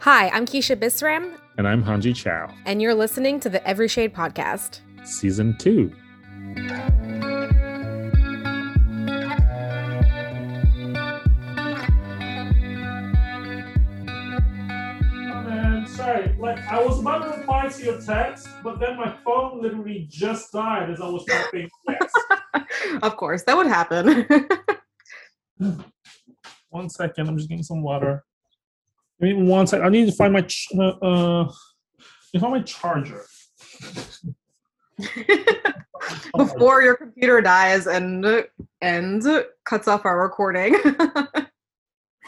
Hi, I'm Keisha Bissram, And I'm Hanjie Chow, and you're listening to the Every Shade podcast. season two. Oh man, sorry. Like I was about to reply to your text, but then my phone literally just died as I was typing. Yes. of course, that would happen. one second, I'm just getting some water. Give me one second. I need to find my ch- uh, uh find my charger. Before your computer dies and and cuts off our recording.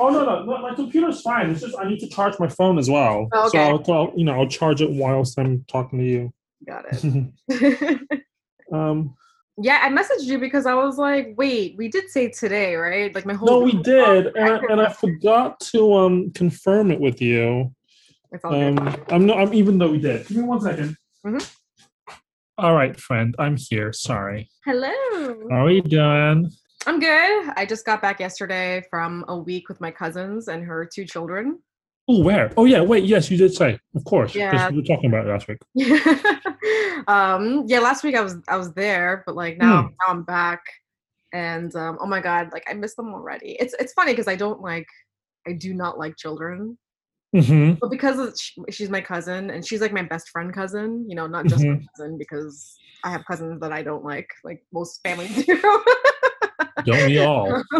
Oh no, no, no, my computer's fine. It's just I need to charge my phone as well. Oh, So. I'll, I'll you know I'll charge it whilst I'm talking to you. Got it. um, yeah, I messaged you because I was like, wait, we did say today, right? Like my whole no, we did, and I, and I forgot to um confirm it with you. It's all good. Um, I'm not. I'm even though we did. Give me one second. Mhm. All right, friend. I'm here. Sorry. Hello. How are you doing? I'm good. I just got back yesterday from a week with my cousins and her two children. Oh, where? Oh, yeah. Wait. Yes, you did say. Of course. Yeah. We were talking about it last week. um yeah last week i was i was there but like now, now i'm back and um oh my god like i miss them already it's it's funny because i don't like i do not like children Mm-hmm. but because of, sh- she's my cousin and she's like my best friend cousin you know not just my cousin because i have cousins that i don't like like most families do Don't we all?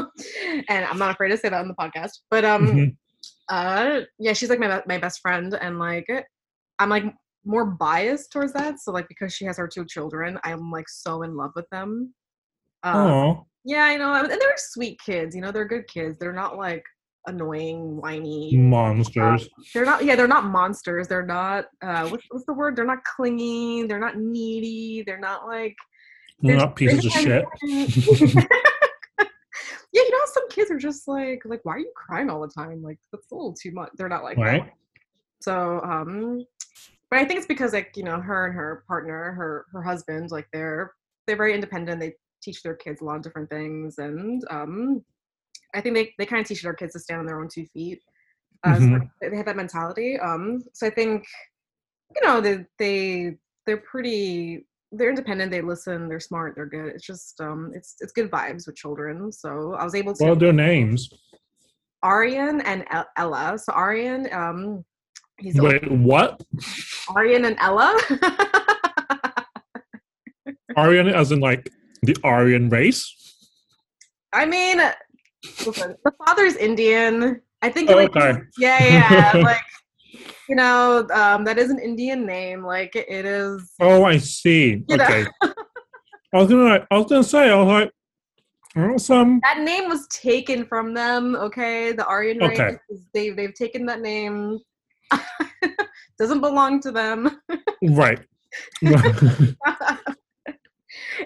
and i'm not afraid to say that on the podcast but um Mhm. Uh yeah she's like my, my best friend and like i'm like more biased towards that so like because she has her two children i'm like so in love with them um, Oh. yeah i know and they're sweet kids you know they're good kids they're not like annoying whiny Monsters. they're not yeah they're not monsters they're not uh what's, what's the word they're not clingy they're not needy they're not like they're not pieces of shit. independent. yeah, you know how some kids are just like, like, why are you crying all the time? Like, that's a little too much. They're not like Right. that. So, um, but I think it's because like you know her and her partner, her her husband, like they're they're very independent. They teach their kids a lot of different things, and um, I think they they kind of teach their kids to stand on their own two feet. Uh, so Mhm. they have that mentality. Um, so I think you know they they they're pretty they're independent they listen they're smart they're good it's just um it's it's good vibes with children so i was able to are their names? arian and El- ella so arian um he's Wait, what? arian and ella Aryan, as in like the Aryan race? i mean listen, the father's indian i think Oh, like okay. yeah yeah like you know um that is an indian name like it is Oh, I see. Okay. I was gonna, I was gonna say, I was like, awesome. that name was taken from them okay the aryan race Okay. they, they've taken that name doesn't belong to them Right.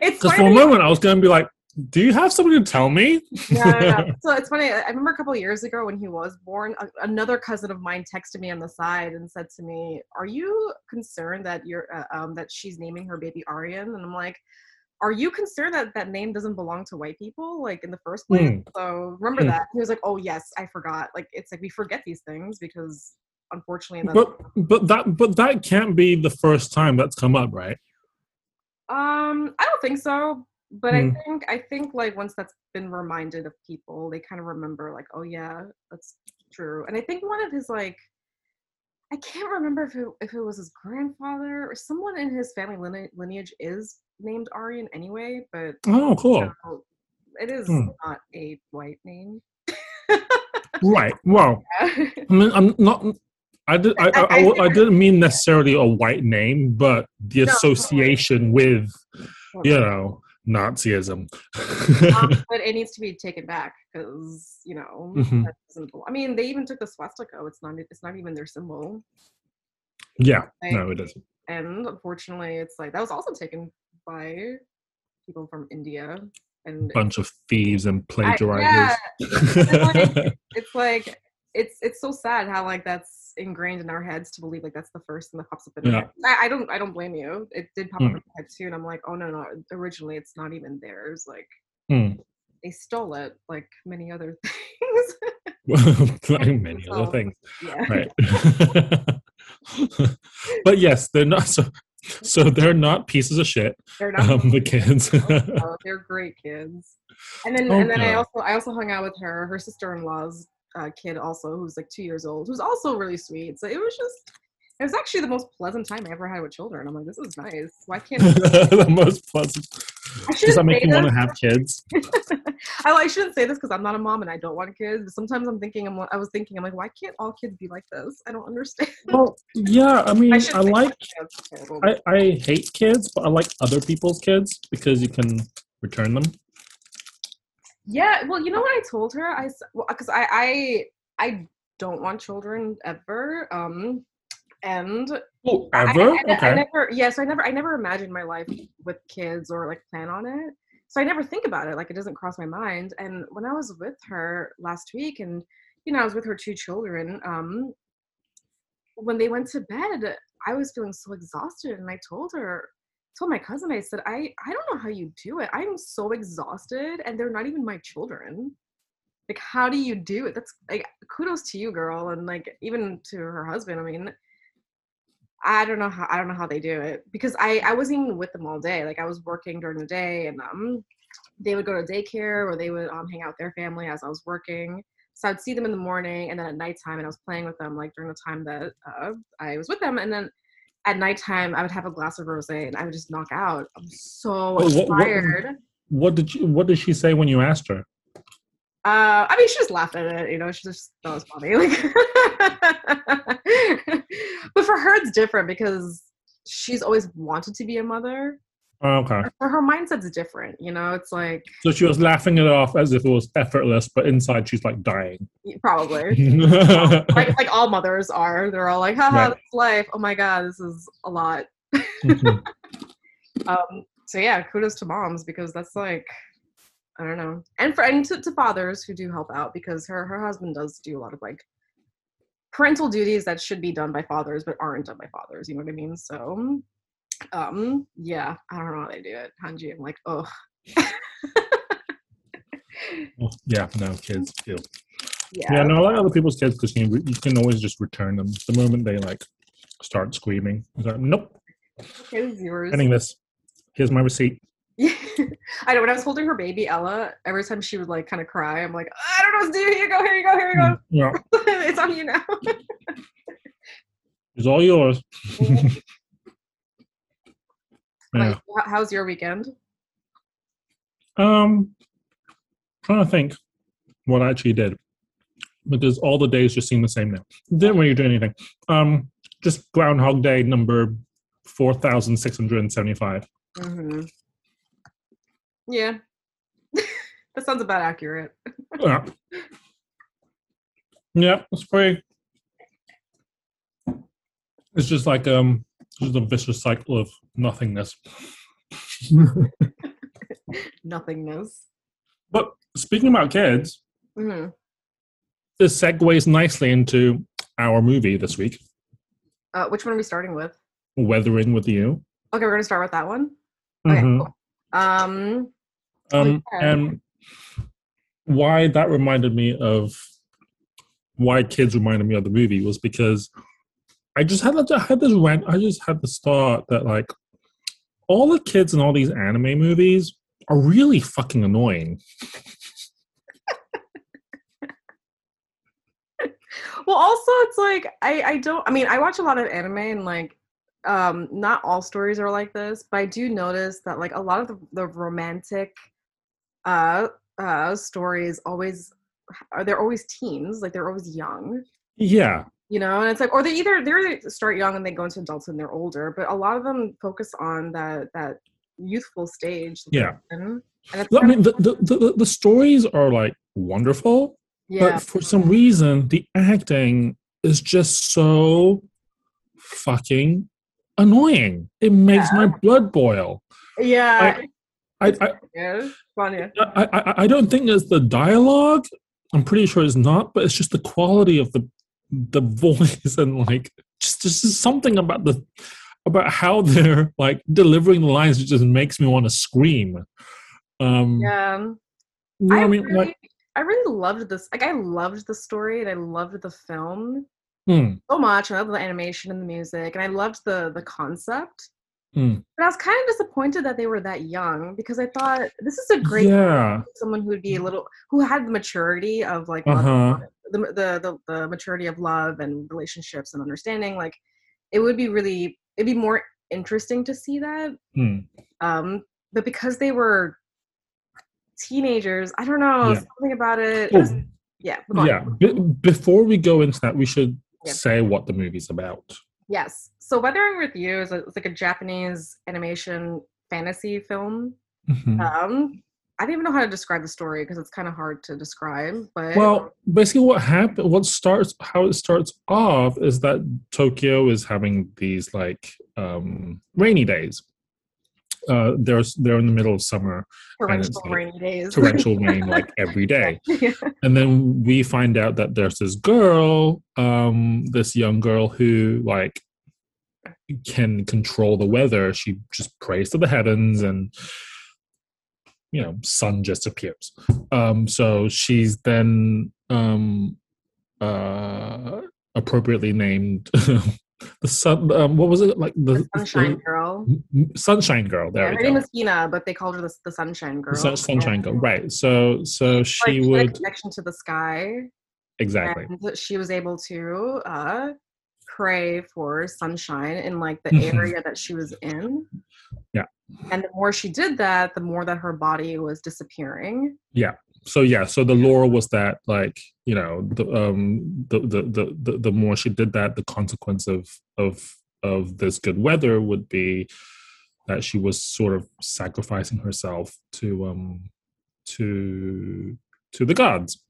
Because it's for a moment, I was gonna be like, do you have something to tell me? yeah, yeah. so it's funny i remember a couple years ago when he was born a, another cousin of mine texted me on the side and said to me are you concerned that you're uh, um, that she's naming her baby aryan and i'm like are you concerned that that name doesn't belong to white people like in the first place Hmm. so remember Hmm. that he was like oh yes i forgot like it's like we forget these things because unfortunately But but that but that can't be the first time that's come up, right? Um, I don't think so. But Hmm. I think I think like once that's been reminded of people, they kind of remember like, oh yeah, that's true. And I think one of his like I can't remember if it if it was his grandfather or someone in his family line- lineage is named Aryan anyway, but Oh, cool. it is Hmm. not a white name. Right. Well, I mean, I'm not. I did. I, I, I- I didn't mean necessarily a white name, but the No, association with you know Nazism. um, but it needs to be taken back because you know Mhm. bel- I mean, they even took the swastika. It's not. It's not even their symbol. yeah. Like, No, it isn't. and unfortunately, it's like that was also taken by people from India. And Bunch of thieves and I- plagiarizers. yeah, and, like, it's like it's it's so sad how like that's ingrained in our heads to believe like that's the first thing that pops up in Yeah. I, I don't I don't blame you. It did pop Mm. up in my head too, and I'm like, oh no no, originally it's not even theirs. Like Hmm. they stole it, like many other things. many other things. Yeah. Right. but yes, they're not so so they're not pieces of shit. They're not Um, the kids. Oh, they're great kids. And then and then I also I also hung out with her, her sister-in-law's uh, kid also, who's like two years old, who's also really sweet. So it was just it was actually the most pleasant time I ever had with children. I'm like, this is nice. Why can't the most pleasant. I Does that make you want to have kids? I, I shouldn't say this because I'm not a mom and I don't want kids. But sometimes I'm thinking, I'm, I was thinking, I'm like, why can't all kids be like this? I don't understand. Well, yeah. I mean, I, shouldn't like. I, I hate kids, but I like other people's kids because you can return them. Yeah, well, you know what I told her? I because I I I don't want children ever. Um, and Oh, I- I- ever? I, I, okay. never, yeah, so I never, I never imagined my life with kids or like plan on it. So I never think about it. Like it doesn't cross my mind. And when I was with her last week, and you know, I was with her two children. Um, when they went to bed, I was feeling so exhausted, and I told her, told my cousin, I said, I, I don't know how you do it. I'm so exhausted, and they're not even my children. Like, how do you do it? That's like kudos to you, girl, and like even to her husband. I mean, I don't know how I don't know how they do it because I I wasn't even with them all day. Like I was working during the day, and um, they would go to daycare or they would um hang out with their family as I was working. So I'd see them in the morning, and then at nighttime, and I was playing with them like during the time that uh, I was with them, and then at nighttime I would have a glass of rosé, and I would just knock out. I'm so Oh, what- what- tired. What did you, What did she say when you asked her? Uh, I mean, she just laughed at it. You know, she just thought it was funny. Like, but for her, it's different because she's always wanted to be a mother. Oh, okay. For her mindset's different. You know, it's like So she was laughing it off as if it was effortless, but inside she's like dying. probably yeah, like like all mothers are. They're all like, haha, Right. this life. Oh my god, this is a lot. Um, so yeah, kudos to moms because that's like. I don't know, and for and to, to fathers who do help out because her her husband does do a lot of like parental duties that should be done by fathers but aren't done by fathers. You know what I mean? So, um, yeah, I don't know how they do it. Hanjie, I'm like, oh, Yeah, no, kids. Ew. yeah, Yeah, no, I like other people's kids because you, you can always just return them the moment they like start screaming. Like, nope, okay, this yours. getting this. Here's my receipt. Yeah. I know when I was holding her baby Ella, every time she would like kind of cry, I'm like, I don't know what to do. Here you go, here you go, here you go. Yeah, it's on you now. it's all yours. Yeah. How- How's your weekend? Um, trying to think what I actually did because all the days just seem the same now. Didn't really do anything. Um, just Groundhog Day number four thousand six hundred and seventy-five. hmm Yeah, that sounds about accurate. Yeah, yeah, it's pretty. It's just like um, just a vicious cycle of nothingness. Nothingness. But speaking about kids, hmm this segues nicely into our movie this week, Uh, which one are we starting with? Weathering with You. Okay, we're gonna start with that one. Okay, Mhm. cool. Um, Um, Okay. and why that reminded me of why kids reminded me of the movie was because I just had I had this rant. I just had this thought that like all the kids in all these anime movies are really fucking annoying. well, also it's like I I don't. I mean, I watch a lot of anime and like. Um, not all stories are like this, but I do notice that like a lot of the, the romantic uh uh stories always are they're always teens, like they're always young. Yeah, you know and it's like or they either they start young and they go into adulthood and they're older but a lot of them focus on that that youthful stage Yeah. and it's I mean the the, the, the stories are like wonderful, yeah but for some reason the acting is just so fucking annoying. It makes my blood boil. yeah I, I, yeah Vanya. I, I, I don't think it's the dialogue. I'm pretty sure it's not, but it's just the quality of the the voice and like just just something about the about how they're like delivering the lines. Just makes me want to scream. Um, yeah you know what I mean, agree. like I really loved this. Like I loved the story and I loved the film Hmm. so much. I loved the animation and the music, and I loved the the concept. Hmm. But I was kind of disappointed that they were that young because I thought this is a great Yeah. someone who would be a little who had the maturity of like Uh-huh. The, the the the maturity of love and relationships and understanding. Like it would be really it'd be more interesting to see that. Hmm. Um, but because they were teenagers, I don't know Yeah. something about it. Was- yeah, yeah. Be- before we go into that, we should Yeah. say what the movie's about. Yes. So Weathering with You is a, it's like a Japanese animation fantasy film. Mhm. Um, I don't even know how to describe the story because it's kind of hard to describe. But Well, basically, what happened? What starts? How it starts off is that Tokyo is having these like um, rainy days. Uh, there's they're in the middle of summer, torrential it's like rainy days. torrential rain like every day, yeah. and then we find out that there's this girl, um, this young girl who like can control the weather. She just prays to the heavens and you know sun just appears um so she's then um uh appropriately named the sun um what was it like the, The Sunshine Girl. sunshine girl there Yeah, her name is Hina, but they called her the, the Sunshine Girl. Sun- sunshine girl right so so like, she a would connection to the sky, exactly and she was able to uh, pray for sunshine in like the Mhm. area that she was in. Yeah. And the more she did that, the more that her body was disappearing. Yeah. So yeah so the lore was that like you know the um the the the the, the more she did that the consequence of of of this good weather would be that she was sort of sacrificing herself to um to to the gods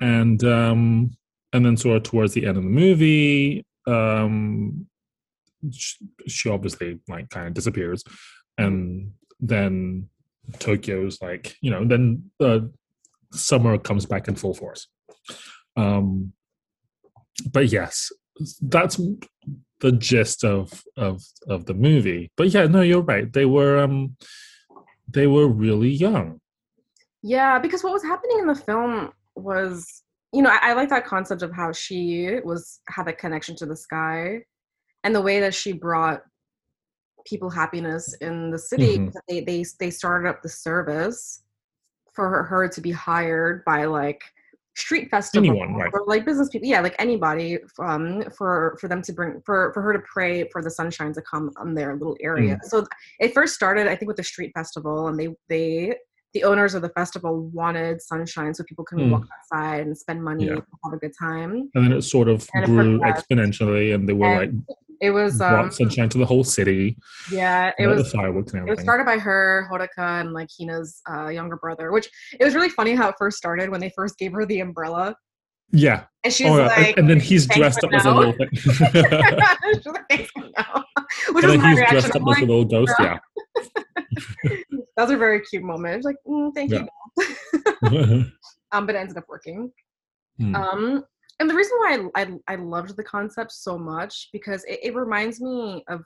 and um and then sort of towards the end of the movie um she, she obviously like kind of disappears and then tokyo's like you know then uh, summer comes back in full force. Um but yes that's the gist of of of the movie. But yeah no you're right. They were um they were really young. Yeah, because what was happening in the film was, you know, I, I like that concept of how she was had a connection to the sky, and the way that she brought people happiness in the city. Mhm. They they they started up the service for her, her to be hired by like street festival Anyone, right. or like business people yeah like anybody um for for them to bring for for her to pray for the sunshine to come on their little area Mm. so it first started i think with the street festival and they they the owners of the festival wanted sunshine so people can Mm. walk outside and spend money Yeah. and have a good time and then it sort of And grew exponentially and they were like And it was brought um sunshine to the whole city yeah it was fireworks it was started by her, Hodaka, and like Hina's uh, younger brother. Which it was really funny how it first started when they first gave her the umbrella, yeah and she's oh, yeah. like, and, and then he's dressed up as a little thing like, "Thanks for now." Which and was my he's reaction. dressed up as a like, little ghost yeah that was a very cute moment. Like, mm, thank Yeah. you. Um, but it ended up working. Hmm. Um, and the reason why I, I, I loved the concept so much because it, it reminds me of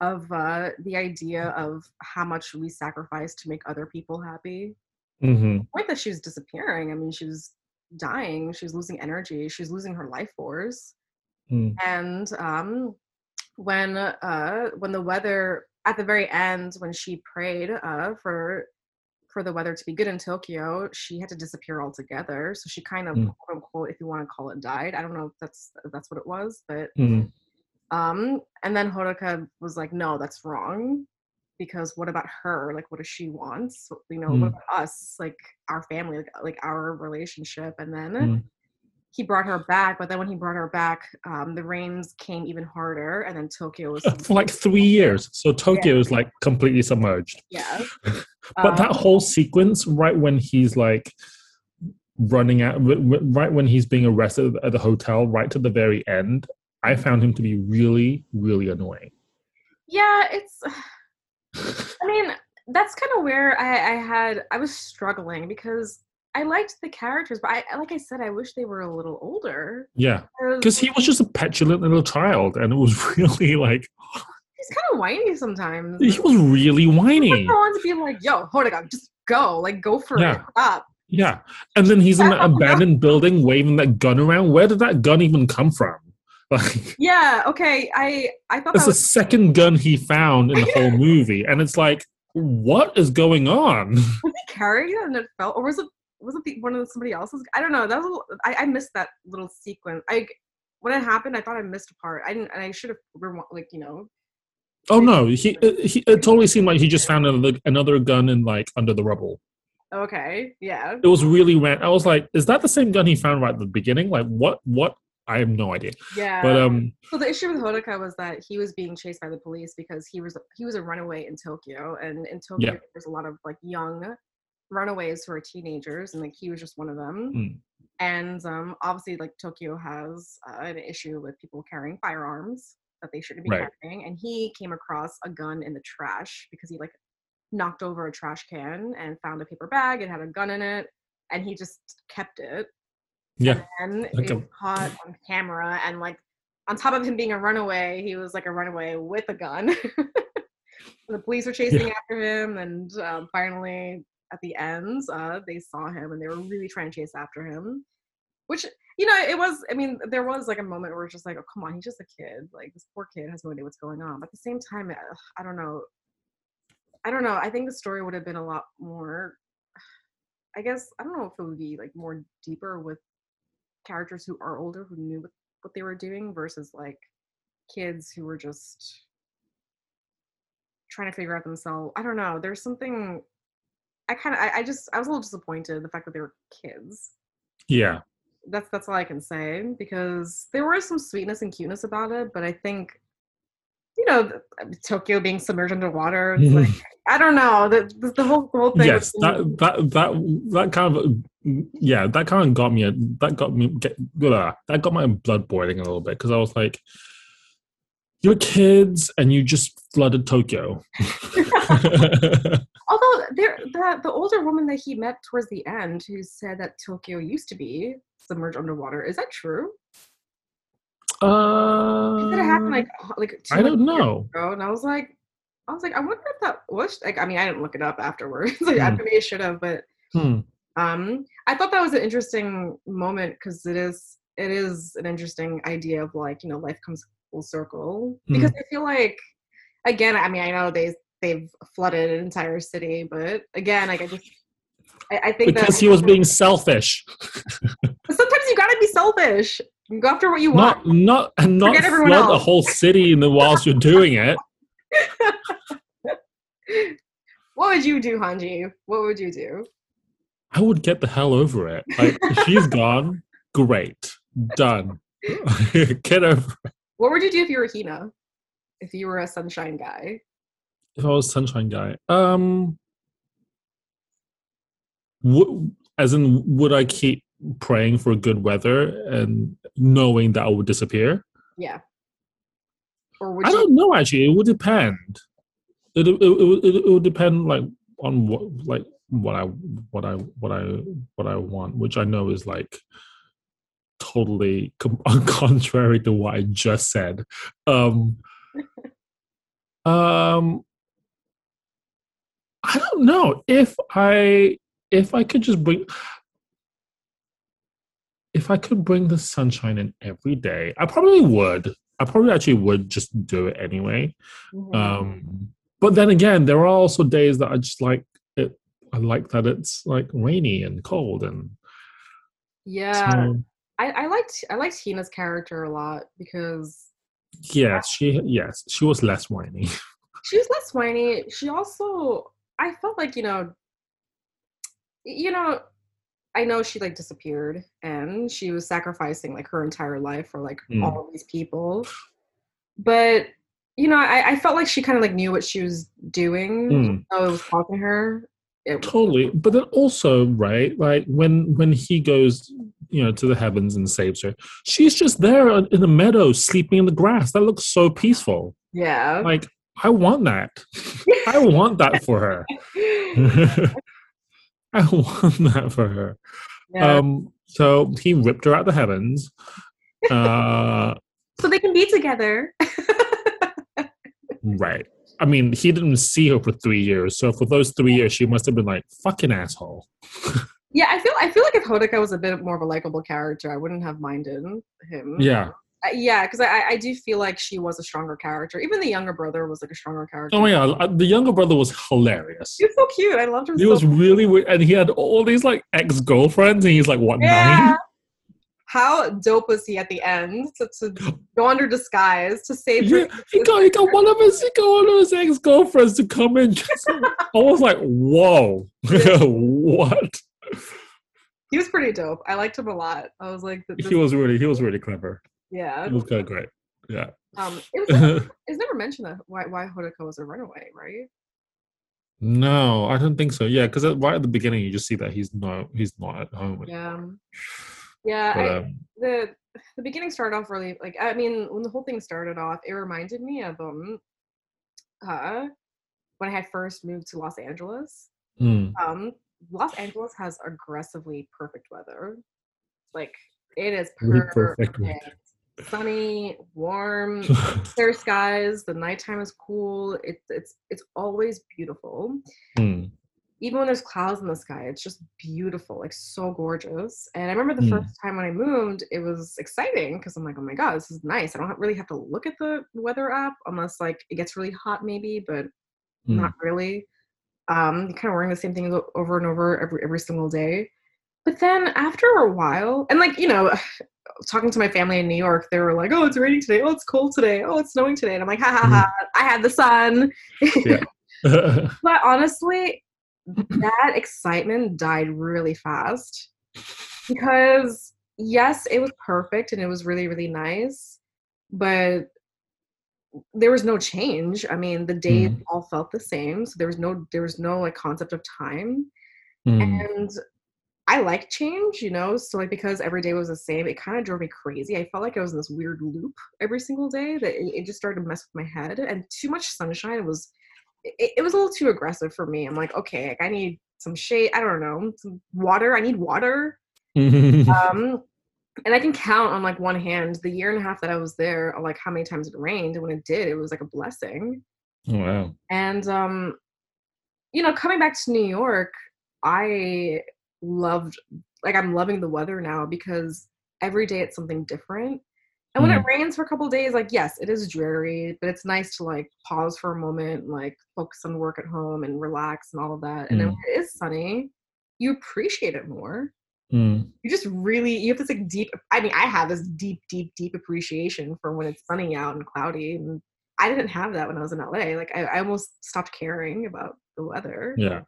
of uh, the idea of how much we sacrifice to make other people happy. Mhm. point that she was disappearing. I mean, she was dying. She was losing energy. She was losing her life force. Mm. And um, when uh, when the weather at the very end, when she prayed uh, for for the weather to be good in Tokyo, she had to disappear altogether. So she kind of Mm. quote unquote, if you want to call it, died. I don't know if that's if that's what it was, but Mhm. um, and then Hodaka was like, no, that's wrong. Because what about her? Like, what does she want? You know, Mm. what about us? Like our family, like, like our relationship. And then Mm. he brought her back. But then when he brought her back, um, the rains came even harder. And then Tokyo was for like three years so tokyo is like completely submerged yeah. But that Um, whole sequence, right when he's like running out, right when he's being arrested at the hotel, right to the very end, I found him to be really, really annoying. yeah, it's. I mean, that's kind of where I, I had I was struggling because I liked the characters, but I like I said, I wish they were a little older. Yeah, because he was just a petulant little child, and it was really like he's kind of whiny sometimes. he was really I whiny. want to be like, yo, Hodaka, just go, like go for Yeah. it, stop. Yeah, and then he's in that abandoned building waving that gun around. Where did that gun even come from? Like, Yeah. Okay. I I thought it's that the was second gun he found in the whole movie, and it's like, what is going on? was he carrying it and it fell, or was it was it the, one of the, somebody else's? I don't know. That was a little, I, I missed that little sequence. I when it happened, I thought I missed a part. I didn't, and I should have like you know. Oh no, he, he it totally seemed like he just found another another gun in like under the rubble. Okay. Yeah. It was really ran. I was like, is that the same gun he found right at the beginning? Like, what? What? I have no idea. Yeah. But um, So the issue with Hodaka was that he was being chased by the police because he was he was a runaway in Tokyo, and in Tokyo Yeah. there's a lot of like young runaways who are teenagers, and like he was just one of them. Mm. And um, obviously, like Tokyo has uh, an issue with people carrying firearms that they shouldn't be Right. carrying, and he came across a gun in the trash because he like knocked over a trash can and found a paper bag. It had a gun in it, and he just kept it yeah, and Like it caught on camera and like on top of him being a runaway he was like a runaway with a gun the police were chasing after him and um, finally at the end uh, they saw him and they were really trying to chase after him which you know it was i mean there was like a moment where it's just like oh come on he's just a kid like this poor kid has no idea what's going on but at the same time i don't know i don't know i think the story would have been a lot more i guess i don't know if it would be like more deeper with characters who are older who knew what, what they were doing versus like kids who were just trying to figure out themselves. I don't know. There's something I kind of I, I just I was a little disappointed the fact that they were kids. yeah, That's that's all I can say because there was some sweetness and cuteness about it, but I think you know uh, Tokyo being submerged underwater. It's like I don't know the the, the whole the whole thing. yes, that that that that kind of mm, yeah, that kind of got me. That got me. Get, blah, that got my blood boiling a little bit because I was like, "You're kids, and you just flooded Tokyo." Although there, the the older woman that he met towards the end, who said that Tokyo used to be submerged underwater, is that true? uh, Did it happen like like? two I don't years know. ago? And I was like, I was like, I wonder if that was like. I mean, I didn't look it up afterwards. like, I Hmm. maybe I should have, but Hmm. um, I thought that was an interesting moment because it is it is an interesting idea of like you know life comes full circle Hmm. because I feel like again, I mean, I know they they've flooded an entire city, but again, like I just. I, I think Because he was being selfish, sometimes you gotta be selfish. Go after what you want. not not and not Forget flood the whole city in the whilst you're doing it. What would you do, Hanjie? What would you do? I would get the hell over it. Like she's gone, great, done. get over. it. What would you do if you were Hina? If you were a sunshine guy? If I was sunshine guy, um, w- as in, would I keep praying for good weather and knowing that I would disappear? Yeah. Or would I you don't know. Actually, it would depend. It it, it, would- it, it would depend like on what like what I what I what I what I want, which I know is like totally com- contrary to what I just said. Um, um, I don't know if I if I could just bring if I could bring the sunshine in every day, I probably would. I probably actually would just do it anyway. Mhm. Um, but then again, there are also days that I just like it. I like that it's like rainy and cold, and yeah. so, I, I liked I liked Hina's character a lot because yes, she yes she was less whiny. she was less whiny. She also I felt like, you know you know, I know she like disappeared and she was sacrificing like her entire life for like Mm. all these people. But you know, I, I felt like she kind of like knew what she was doing. Mm. it was causing her. It, totally, but then also right, like when when he goes, you know, to the heavens and saves her, she's just there in the meadow sleeping in the grass. That looks so peaceful. yeah. Like I want that. I want that for her. I want that for her. yeah. Um, so he ripped her out of the heavens. Uh, so they can be together. right. I mean, he didn't see her for three years. So for those three years, she must have been like, fucking asshole. Yeah, I feel I feel like if Hodaka was a bit more of a likable character, I wouldn't have minded him. Yeah. Yeah, because I I do feel like she was a stronger character. Even the younger brother was like a stronger character. Oh yeah, the younger brother was hilarious. he was so cute. I loved him. He so was really weird, and he had all these like ex girlfriends, and he's like what Yeah. nine? How dope was he at the end to, to go under disguise to save Yeah, her? he got he got one of his he got one of his ex girlfriends to come in. Just, I was like, whoa, what? He was pretty dope. I liked him a lot. I was like, He was really he was really clever. Yeah. It was kind of great. Yeah. Um, it was never, it never mentioned that why why Hodaka was a runaway, right? no, I don't think so. Yeah, because right at the beginning, you just see that he's not he's not at home. Yeah. Yeah. But, I, um, the the beginning started off really like I mean when the whole thing started off, it reminded me of um uh when I had first moved to Los Angeles. mm, Um Los Angeles has aggressively perfect weather. Like it is perfect. perfect weather. Sunny, warm, clear skies, the nighttime is cool. It's it's it's always beautiful. mm, even when there's clouds in the sky, it's just beautiful, like so gorgeous. And I remember the Mm. first time when I moved, it was exciting because I'm like, oh my god, this is nice. I don't really have to look at the weather app unless like it gets really hot, maybe, but mm. not really. Um, you're kind of wearing the same thing over and over every every single day. But then after a while, and like you know, talking to my family in New York, they were like, "Oh, it's raining today. Oh, it's cold today. Oh, it's snowing today." And I'm like, "Ha ha ha! I had the sun." But honestly, that excitement died really fast because yes, it was perfect and it was really really nice, but there was no change. I mean, the days Mhm. all felt the same, so there was no there was no like concept of time. Mm, And I like change, you know. So like because every day was the same, it kind of drove me crazy. I felt like I was in this weird loop every single day that it, it just started to mess with my head. And too much sunshine was it, it was a little too aggressive for me. I'm like, okay, like I need some shade. I don't know, some water. I need water. Um, and I can count on like one hand the year and a half that I was there, like how many times it rained. And when it did, it was like a blessing. Oh, wow. And um, you know, coming back to New York, I loved like I'm loving the weather now because every day it's something different. And when it rains for a couple days, like yes, it is dreary, but it's nice to like pause for a moment, and, like focus on work at home and relax and all of that. And then Mm. when it is sunny, you appreciate it more. Mm, You just really you have this like deep. I mean, I have this deep, deep, deep appreciation for when it's sunny out and cloudy, and I didn't have that when I was in LA. Like I, I almost stopped caring about the weather. yeah.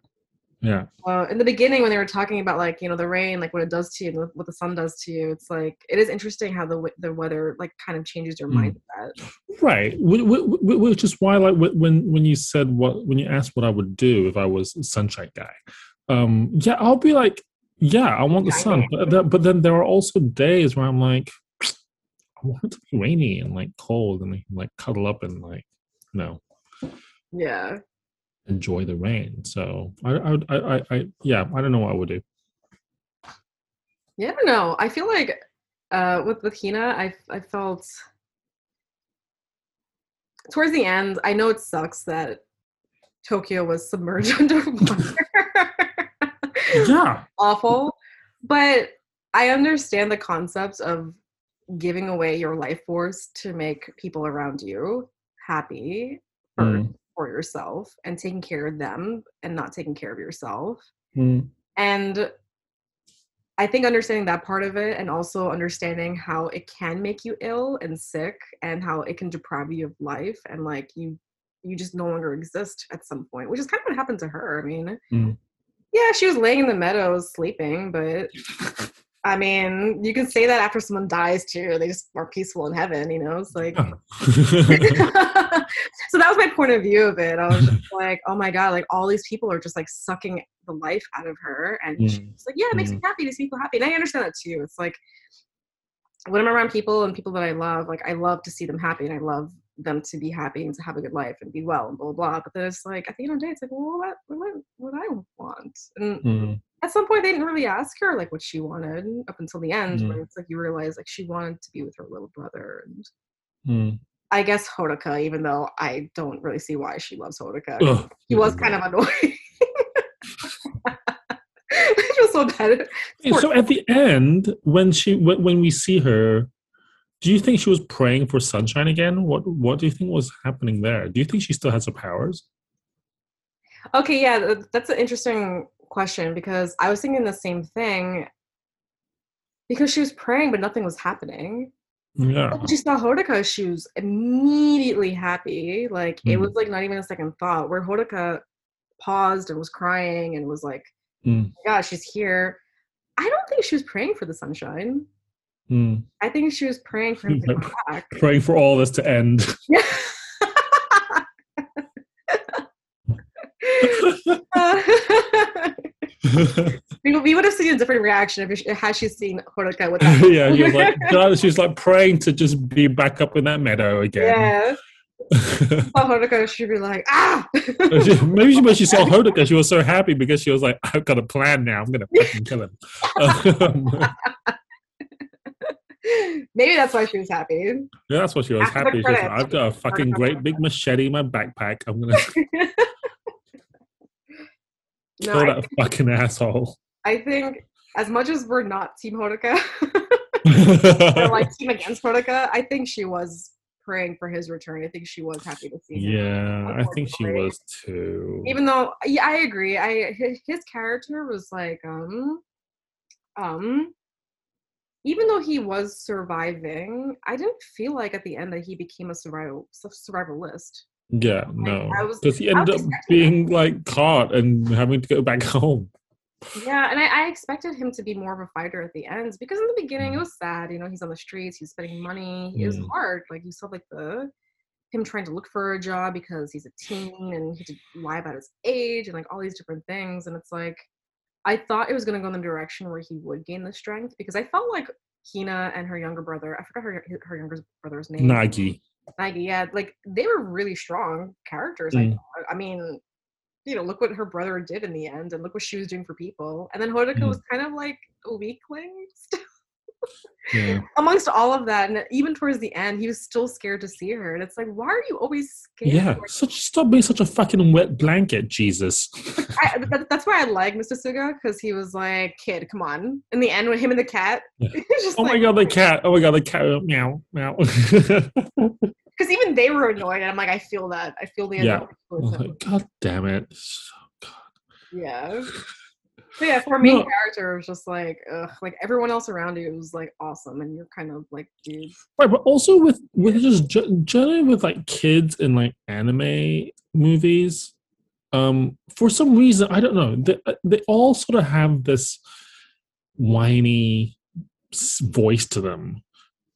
Yeah. Uh, in the beginning, when they were talking about like you know the rain, like what it does to you, and what the sun does to you, it's like it is interesting how the w- the weather like kind of changes your Mm. mindset. Right, Wh- wh- wh- which is why, like, when when you said what, when you asked what I would do if I was a sunshine guy, um, yeah, I'll be like, yeah, I want the Yeah, sun, but, that, but then there are also days where I'm like, I want it to be rainy and like cold and like cuddle up and like, no. Yeah, enjoy the rain. So I, I, I, I, yeah, I don't know what I would do. yeah. I don't know. I feel like uh, with with Hina, I I felt towards the end. I know it sucks that Tokyo was submerged underwater. Yeah, awful. But I understand the concept of giving away your life force to make people around you happy first Mm. For yourself and taking care of them and not taking care of yourself. Mm, And I think understanding that part of it and also understanding how it can make you ill and sick and how it can deprive you of life and like you you just no longer exist at some point, which is kind of what happened to her. I mean, Mm. yeah, she was laying in the meadows sleeping, but I mean, you can say that after someone dies too. They just are peaceful in heaven, you know? It's like Oh. so that was my point of view of it. I was just like, oh my god, like all these people are just like sucking the life out of her, and Mm. she's like, yeah, it makes me happy to see people happy, and I understand that too. It's like when I'm around people and people that I love, like I love to see them happy, and I love them to be happy and to have a good life and be well and blah blah. blah. But then it's like at the end of the day, it's like, well, what what what I want, and Mm, at some point they didn't really ask her like what she wanted up until the end, Mm. when it's like you realize like she wanted to be with her little brother and. mm. I guess Hodaka, even though I don't really see why she loves Hodaka. Ugh, he was kind of annoying. she was feel so bad. So at the end, when she when we see her, do you think she was praying for sunshine again? What what do you think was happening there? Do you think she still has her powers? Okay, yeah, that's an interesting question because I was thinking the same thing. Because she was praying, but nothing was happening. Yeah. When she saw Hodaka, she was immediately happy. Like it Mm. was like not even a second thought. Where Hodaka paused and was crying and was like, Mm. "Yeah, she's here." I don't think she was praying for the sunshine. Mm. I think she was praying for him to come back. Praying for all this to end. we, we would have seen a different reaction if she, had she seen Hodaka with that. yeah, she was like God, she was like praying to just be back up in that meadow again. yeah. Saw she'd be like, ah. Maybe she, when she saw Hodaka, she was so happy because she was like, I've got a plan now. I'm gonna fucking kill him. Um, Maybe that's why she was happy. yeah, that's why she was After happy. She was like. I've got a fucking great big machete in my backpack. I'm gonna no, that fucking asshole. I think as much as we're not Team Hodaka, or like Team against Hodaka, I think she was praying for his return. I think she was happy to see him. yeah, I think she was too. even though yeah i agree i his, his character was like um um even though he was surviving i didn't feel like at the end that he became a survival survivalist yeah, no, I was- because he ended up being like caught and having to go back home. yeah and I, I expected him to be more of a fighter at the end because in the beginning it Mm. was sad you know he's on the streets he's spending money it was Mm. hard like you saw like the him trying to look for a job because he's a teen and he had to lie about his age and like all these different things and it's like i thought it was going to go in the direction where he would gain the strength because i felt like hina and her younger brother i forgot her her younger brother's name Nagi. Nagi, yeah like they were really strong characters i Mm. thought i mean you know look what her brother did in the end and look what she was doing for people and then hodaka Mm. was kind of like a weakling still Yeah. amongst all of that and even towards the end he was still scared to see her and it's like why are you always scared Yeah. Such stop being such a fucking wet blanket, Jesus. I, that, that's why i like mr suga because he was like kid come on in the end with him and the cat Yeah. Oh my god, the cat. Oh my god, the cat. uh, Meow, meow. because even they were annoyed and i'm like i feel that i feel the Yeah. annoyance I towards was him. like, god damn it. yeah but yeah for main No. character it was just like ugh like everyone else around you was like awesome and you're kind of like dude Right, but also with with just ge- generally with like kids in like anime movies, um, for some reason I don't know they they all sort of have this whiny voice to them,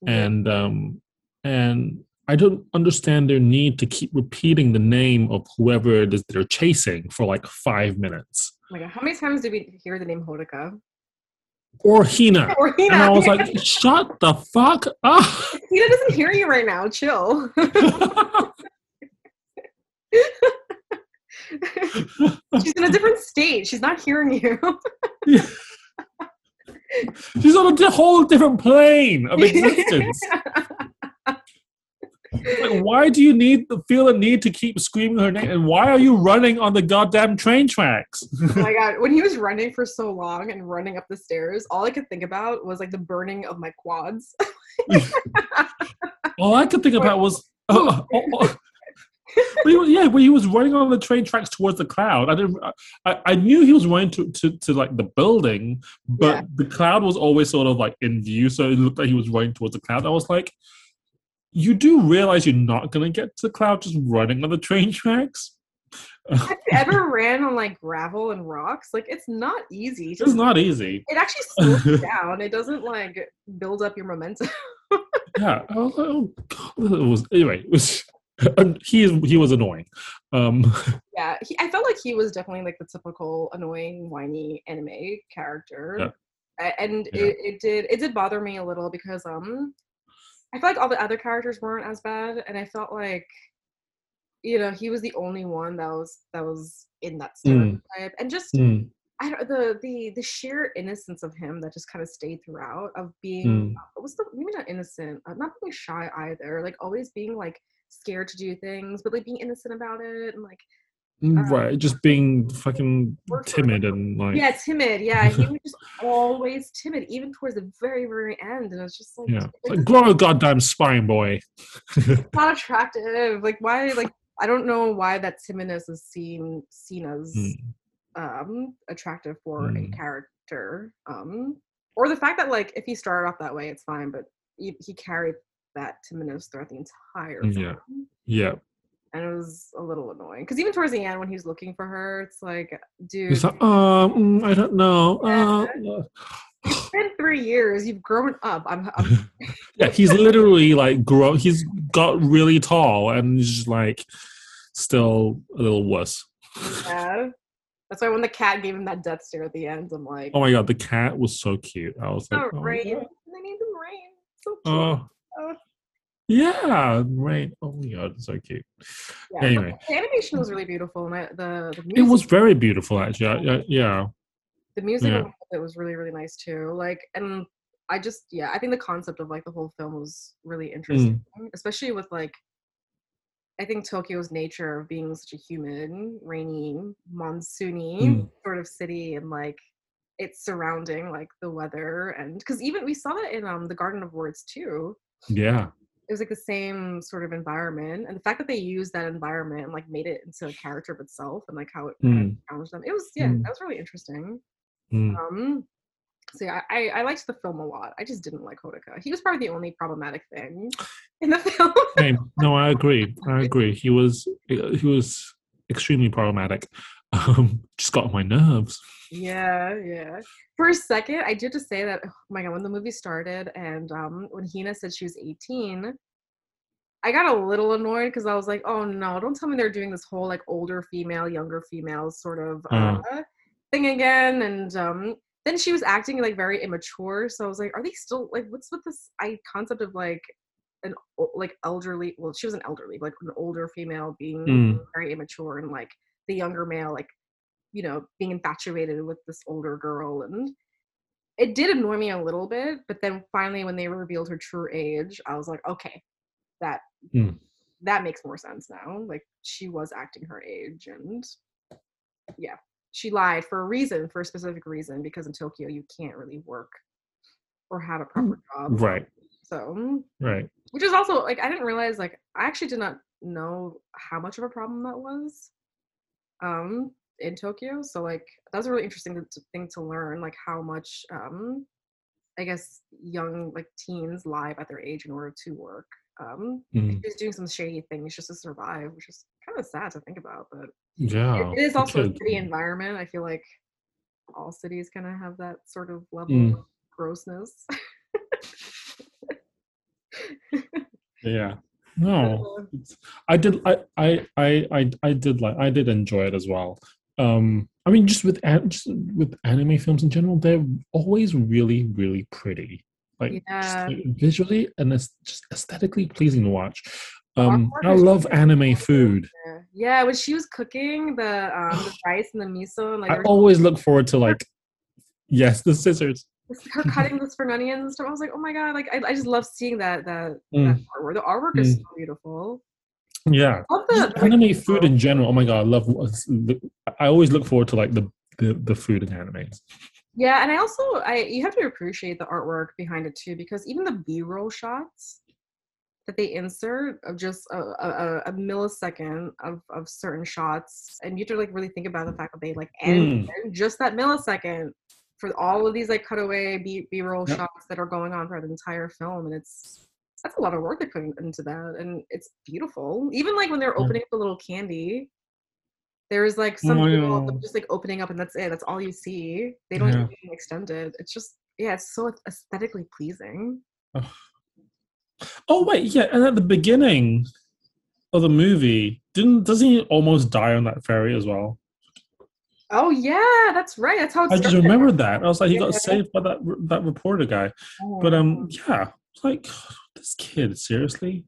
and um, and I don't understand their need to keep repeating the name of whoever it is they're chasing for like five minutes my God, how many times did we hear the name hodaka or Hina. or Hina. And I was like, shut the fuck up. Hina doesn't hear you right now chill She's in a different state. She's not hearing you. She's on a whole different plane of existence. Like, why do you need the feel the need to keep screaming her name? And why are you running on the goddamn train tracks? oh my god, when he was running for so long and running up the stairs, all I could think about was like the burning of my quads. All I could think about was, oh, oh, oh. But he was- yeah, when he was running on the train tracks towards the cloud, I didn't. I, I knew he was running to, to, to like the building, but Yeah. the cloud was always sort of like in view, so it looked like he was running towards the cloud. I was like, you do realize you're not gonna get to the cloud just running on the train tracks. Have you ever ran on like gravel and rocks? Like it's not easy. to- It's not easy. It actually slows you down. It doesn't like build up your momentum. Yeah, oh god, it was anyway. It was um, he is he was annoying. Um, yeah, he, I felt like he was definitely like the typical annoying, whiny anime character. Yeah. And Yeah. it, it did it did bother me a little because um I felt like all the other characters weren't as bad, and I felt like you know he was the only one that was that was in that Mm. stereotype, and just mm, I don't the the the sheer innocence of him that just kind of stayed throughout of being Mm. uh, what's the maybe not innocent, uh, not being shy either, like always being like scared to do things, but like being innocent about it and like right, just being fucking timid and like yeah, timid. Yeah, he was just always timid, even towards the very, very end. And it's just like, yeah, like grow a goddamn spine, boy. not attractive. Like, why? Like, I don't know why that timidness is seen seen as Mm. um attractive for a Mm. character. Um, or the fact that like if he started off that way, it's fine, but he, he carried that timidness throughout the entire film. Yeah. Yeah, And it was a little annoying because even towards the end, when he was looking for her, it's like, dude, he's like, um, mm, I don't know. Uh, it's been three years. You've grown up. I'm, I'm yeah, he's literally like grow. He's got really tall and he's just like still a little wuss. yeah. That's why when the cat gave him that death stare at the end, I'm like, Oh my god, the cat was so cute. I was like, oh, oh, rain. yeah. They named him Rain. So cute. oh, Oh. Yeah, right. Oh my god, it's so cute. yeah, anyway. the animation was really beautiful, and I, the the music, It was very beautiful, actually. I- I- yeah, the music yeah. it was really really nice too. Like, and I just yeah, I think the concept of like the whole film was really interesting, Mm. especially with like. I think Tokyo's nature of being such a humid, rainy, monsoony Mm. sort of city, and like its surrounding, like the weather, and because even we saw that in um the Garden of Words too. yeah. It was like the same sort of environment, and the fact that they used that environment and like made it into a character of itself, and like how it kind of Mm. challenged them. It was yeah, Mm. that was really interesting. Mm. Um, so yeah, I, I liked the film a lot. I just didn't like Hodaka. He was probably the only problematic thing in the film. Hey, no, I agree. I agree. He was he was extremely problematic. Um, just got on my nerves. yeah, yeah. For a second, I did just say that. Oh my god, when the movie started and um, when Hina said she was 18, I got a little annoyed because I was like, oh no, don't tell me they're doing this whole like older female, younger female sort of uh, thing again. And um, then she was acting like very immature. So I was like, are they still like, what's with this I concept of like an like elderly? Well, she was an elderly, like an older female being Mm. very immature, and like the younger male, like you know, being infatuated with this older girl and. It did annoy me a little bit, but then finally, when they revealed her true age, I was like, okay, that Mm. that makes more sense now. Like she was acting her age, and yeah, she lied for a reason, for a specific reason, because in Tokyo you can't really work or have a proper job. Right, So, right. which is also like I didn't realize like I actually did not know how much of a problem that was um in Tokyo. So like that was a really interesting thing to learn, like how much um I guess young like teens lie about their age in order to work. Um Mm. she's doing some shady things just to survive, which is kind of sad to think about, but Yeah. it, it is also a city environment. I feel like all cities kind of have that sort of level Mm. of grossness. Yeah. No, I did. I, I, I, I, I did like. I did enjoy it as well. Um, I mean, just with just with anime films in general, they're always really, really pretty. Like, just, Yeah. like, visually and it's just aesthetically pleasing to watch. Um, I love anime food. Yeah. yeah, when she was cooking the um the rice and the miso and like I always look forward to like, yes, the scissors. Her cutting the onions and stuff. I was like, oh my god, like I, I just love seeing that that, that Mm. artwork. The artwork is mm. so beautiful. Yeah, I love the, the, like, anime food in general. Oh my god, I love. Uh, I always look forward to like the the, the food in anime. Yeah, and I also I you have to appreciate the artwork behind it too because even the B-roll shots that they insert of just a, a, a millisecond of, of certain shots, and you have to like really think about the fact that they like end mm. just that millisecond for all of these like cutaway B B-roll Yep. shots that are going on throughout the entire film, and it's that's a lot of work that put into that, and it's beautiful. Even like when they're Yeah. opening up the little candy. There's like some Oh, people yeah. just like opening up and that's it. That's all you see. They don't Yeah. even extend it. It's just yeah, it's so aesthetically pleasing. Oh wait, yeah, and at the beginning of the movie, didn't doesn't he almost die on that ferry as well? Oh yeah, that's right. That's how I just remembered that. I was like, he got Yeah. saved by that that reporter guy. But um, yeah, like this kid, seriously.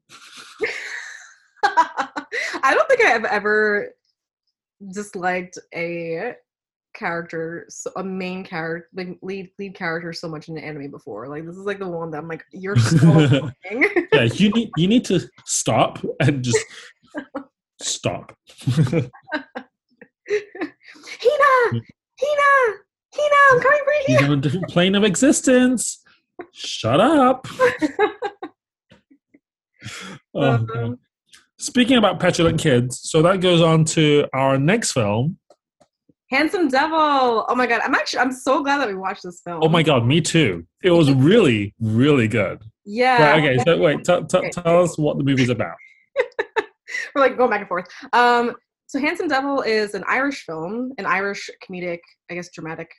I don't think I've ever disliked a character, so- a main character, like lead lead character, so much in an anime before. Like this is like the one that I'm like, you're so annoying. Yeah, you need you need to stop and just stop. I'm coming for He's you. on a different plane of existence. Shut up. oh, Um, Speaking about petulant kids, so that goes on to our next film. Handsome Devil. Oh my god, I'm actually I'm so glad that we watched this film. Oh my god, me too. It was really, really good. Yeah. Right, okay, so wait, t- t- tell us what the movie's about. We're like going back and forth. Um, so Handsome Devil is an Irish film, an Irish comedic, I guess, dramatic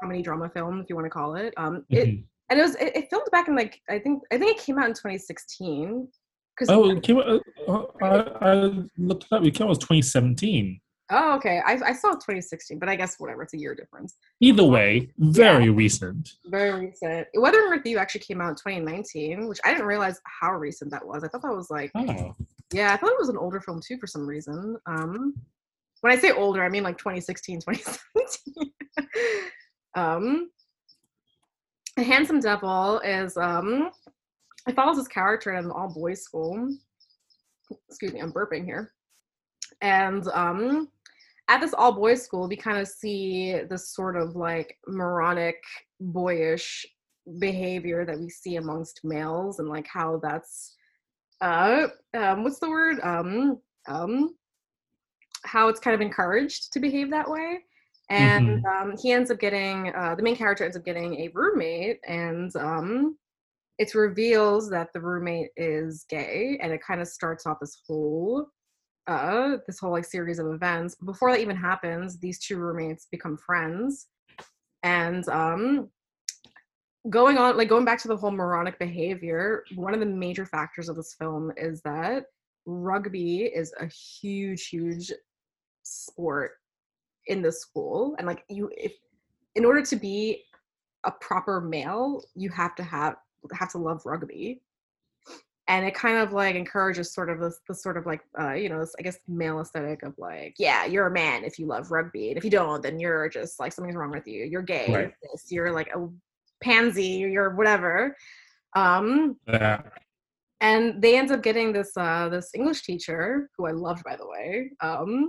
comedy drama film, if you want to call it. Um, it Mhm. and it was it, it filmed back in like I think I think it came out in 2016. Because Oh, it came out, uh, I, I looked it up. It came out was 2017. oh okay, I, I saw 2016, but I guess whatever, it's a year difference. Either way, very recent. Very recent. Weathering With You actually came out in 2019, which I didn't realize how recent that was. I thought that was like Oh, Yeah, I thought it was an older film too for some reason. Um, when I say older, I mean like 2016, 2017. um, a handsome devil is um, it follows his character in an all boys school. Excuse me, I'm burping here. And um, at this all boys school, we kind of see this sort of like moronic, boyish behavior that we see amongst males, and like how that's uh um what's the word? Um um how it's kind of encouraged to behave that way. And um he ends up getting uh the main character ends up getting a roommate and um it reveals that the roommate is gay and it kind of starts off this whole uh this whole like series of events. Before that even happens these two roommates become friends. And um going on like going back to the whole moronic behavior one of the major factors of this film is that rugby is a huge huge sport in the school. And like you if in order to be a proper male you have to have have to love rugby. And it kind of like encourages sort of this, this sort of like uh you know this, i guess male aesthetic of like yeah you're a man if you love rugby. And if you don't then you're just like something's wrong with you. You're gay. Right. you're, this, you're like a pansy you're whatever um yeah. and they end up getting this uh this english teacher who i loved by the way um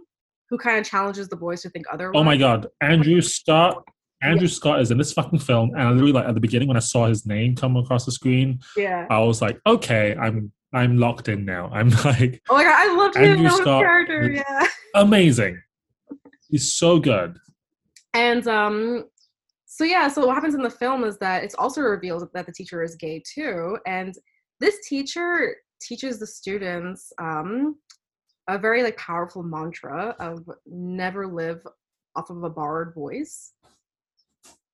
who kind of challenges the boys to think otherwise Oh my god, Andrew Scott. Andrew Scott is in this fucking film, and I literally like at the beginning when I saw his name come across the screen, yeah I was like, okay, I'm I'm locked in now. I'm like oh my god i loved him Andrew Scott character yeah amazing. He's so good. And um, so yeah, so what happens in the film is that it's also revealed that the teacher is gay too, and this teacher teaches the students um, a very like powerful mantra of never live off of a borrowed voice,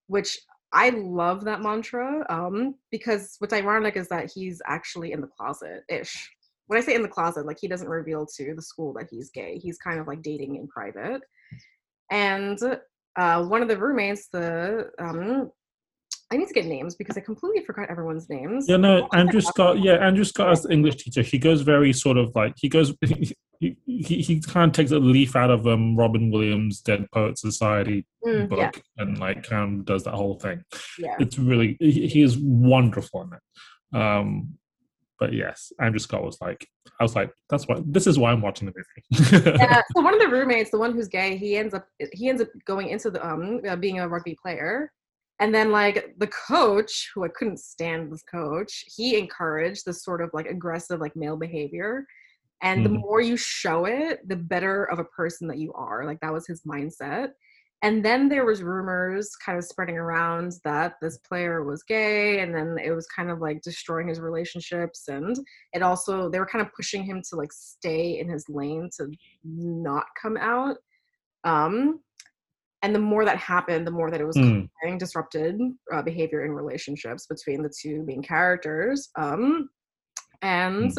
which I love that mantra um, because what's ironic is that he's actually in the closet ish. When I say in the closet, like he doesn't reveal to the school that he's gay. He's kind of like dating in private. And uh, one of the roommates, the um, I need to get names because I completely forgot everyone's names. Yeah, no, Andrew Scott. Yeah, Andrew Scott as the English teacher. He goes very sort of like he goes. He he, he kind of takes a leaf out of um, Robin Williams' Dead Poet Society Mm, book yeah, and like kind of does that whole thing. yeah. It's really he, he is wonderful in it. Um, but yes, Andrew Scott was like, I was like, that's why this is why I'm watching the movie. yeah. So one of the roommates, the one who's gay, he ends up he ends up going into the um uh, being a rugby player, and then like the coach, who I couldn't stand this coach, he encouraged this sort of like aggressive like male behavior, and the Mhm. more you show it, the better of a person that you are. Like that was his mindset. And then there was rumors kind of spreading around that this player was gay, and then it was kind of like destroying his relationships, and it also they were kind of pushing him to like stay in his lane to not come out. Um, and the more that happened, the more that it was Mm. disrupted uh, behavior in relationships between the two main characters. Um, and